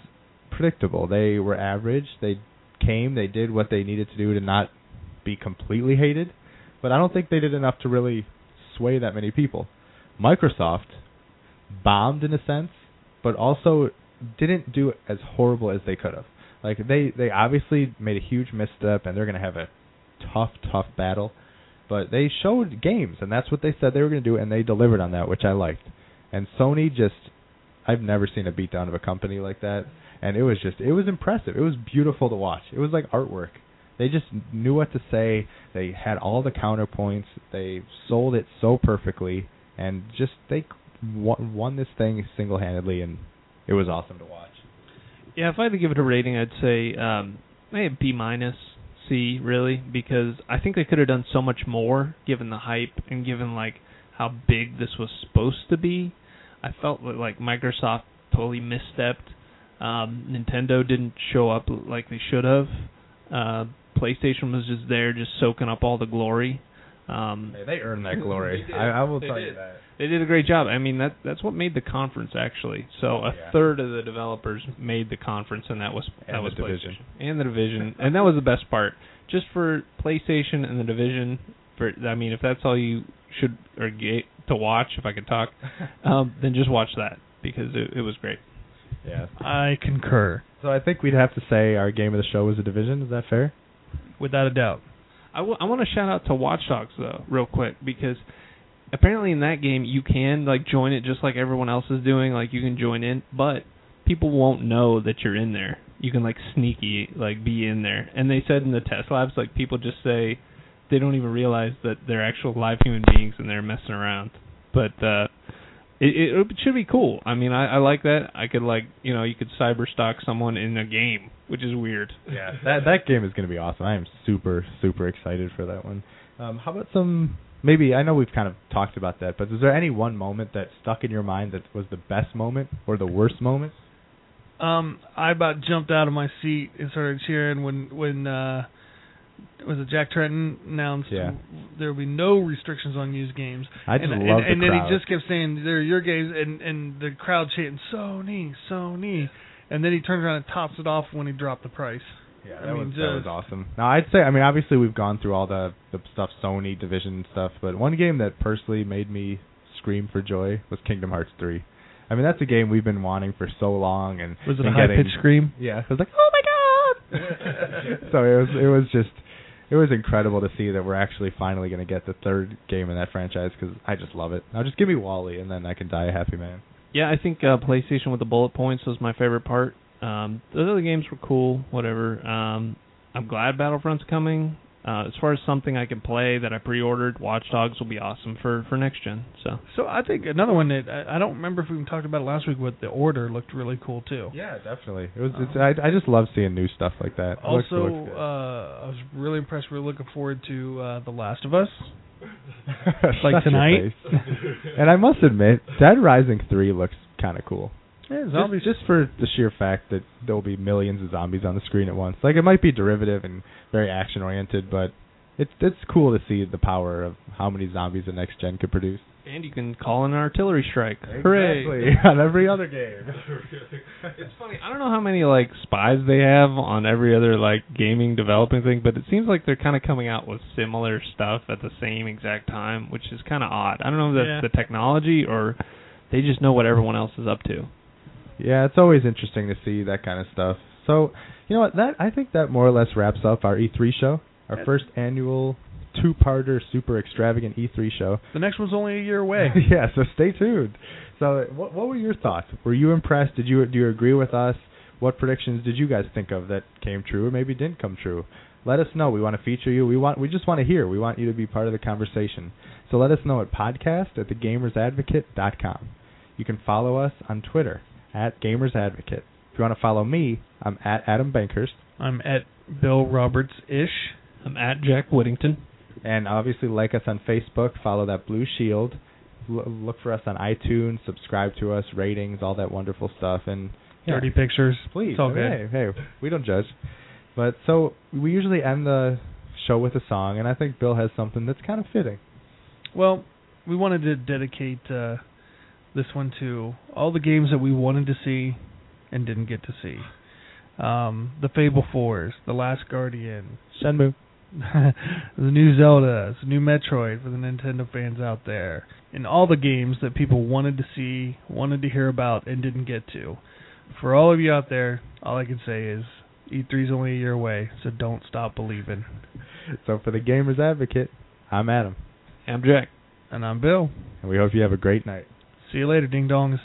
predictable. They were average. They came, they did what they needed to do to not be completely hated, but I don't think they did enough to really sway that many people. Microsoft bombed in a sense, but also didn't do as horrible as they could have. Like they they obviously made a huge misstep and they're going to have a tough tough battle, but they showed games and that's what they said they were going to do and they delivered on that, which I liked. And Sony just I've never seen a beatdown of a company like that and it was just it was impressive. It was beautiful to watch. It was like artwork. They just knew what to say. They had all the counterpoints. They sold it so perfectly, and just they won, won this thing single-handedly, and it was awesome to watch. Yeah, if I had to give it a rating, I'd say um, maybe B minus, C, really, because I think they could have done so much more given the hype and given like how big this was supposed to be. I felt like Microsoft totally misstepped. Um, Nintendo didn't show up like they should have. Uh, PlayStation was just there, just soaking up all the glory. Um, Hey, they earned that glory. They did. I, I will They tell you that. they did a great job. I mean that that's what made the conference actually. So Oh, a yeah. third of the developers made the conference, and that was And that the was division. And the division, and that was the best part. Just for PlayStation and the division. For I mean, if that's all you should or get to watch, if I could talk, um, then just watch that because it, it was great. Yeah. I concur, So I think we'd have to say our game of the show was a division. Is that fair? without a doubt. I want to shout out to Watch Dogs though, real quick, because apparently in that game you can like join it just like everyone else is doing. Like you can join in, but people won't know that you're in there. You can like sneaky like be in there. And they said in the test labs, like people just say they don't even realize that they're actual live human beings and they're messing around. But uh it, it, it should be cool. I mean, I, I like that. I could like, you know, you could cyber stalk someone in a game, which is weird. Yeah. that that game is going to be awesome. I am super super excited for that one. Um, how about some? Maybe I know we've kind of talked about that, but is there any one moment that stuck in your mind that was the best moment or the worst moment? Um, I about jumped out of my seat and started cheering when when uh was it Jack Tretton announced Yeah. there will be no restrictions on used games. I just and, love and, the and then crowd. he just kept saying they're your games and and the crowd chanting Sony, Sony. And then he turns around and tops it off when he dropped the price. Yeah, I that, mean, was, that was awesome. Now I'd say, I mean, obviously we've gone through all the the stuff, Sony division stuff, but one game that personally made me scream for joy was Kingdom Hearts 3. I mean, that's a game we've been wanting for so long, and Was it a high getting- pitched scream? Yeah, it was like, oh my god! so it was, it was just, it was incredible to see that we're actually finally going to get the third game in that franchise because I just love it. Now just give me Wally, and then I can die a happy man. Yeah, I think uh, PlayStation with the bullet points was my favorite part. Um, the other games were cool, whatever. Um, I'm glad Battlefront's coming. Uh, as far as something I can play that I pre-ordered, Watch Dogs will be awesome for for next gen. So So I think another one that I, I don't remember if we even talked about it last week, but the order looked really cool too. Yeah, definitely. It was. It's, I I just love seeing new stuff like that. It Also, looks good. uh, I was really impressed. We're looking forward to uh, The Last of Us. Like tonight. and I must admit, Dead Rising three looks kind of cool. Yeah, Zombies, just, for the sheer fact that there will be millions of zombies on the screen at once. Like it might be derivative and very action oriented, but it's it's cool to see the power of how many zombies the next gen could produce. and you can call in an artillery strike. Hooray! On every other game. It's funny. I don't know how many like spies they have on every other like gaming developing thing, but it seems like they're kind of coming out with similar stuff at the same exact time, which is kind of odd. I don't know if that's Yeah. the technology or they just know what everyone else is up to. Yeah, it's always interesting to see that kind of stuff. So, you know what? That I think that more or less wraps up our E3 show, our Yeah. first annual two-parter, super extravagant E3 show. the next one's only a year away. yeah, so stay tuned. So, what, what were your thoughts? Were you impressed? Did you do you agree with us? What predictions did you guys think of that came true or maybe didn't come true? Let us know. We want to feature you. We want we just want to hear. We want you to be part of the conversation. So let us know at podcast at thegamersadvocate.com. You can follow us on Twitter at Gamers Advocate. If you want to follow me, I'm at Adam Bankhurst. I'm at Bill Roberts ish. I'm at Jack Whittington. And obviously, like us on Facebook, follow that blue shield. L- look for us on iTunes, subscribe to us, ratings, all that wonderful stuff. And yeah, Dirty pictures. please, It's all good. hey, hey, we don't judge. But so we usually end the show with a song, and I think Bill has something that's kind of fitting. Well, we wanted to dedicate uh, this one too. all the games that we wanted to see and didn't get to see. Um, the Fable Fours, The Last Guardian, Shenmue. the new Zelda, the new Metroid for the Nintendo fans out there, and all the games that people wanted to see, wanted to hear about, and didn't get to. For all of you out there, all I can say is E3 is only a year away, so don't stop believing. So for the Gamers Advocate, I'm Adam, I'm Jack. And I'm Bill. and we hope you have a great night. See you later, ding dongs.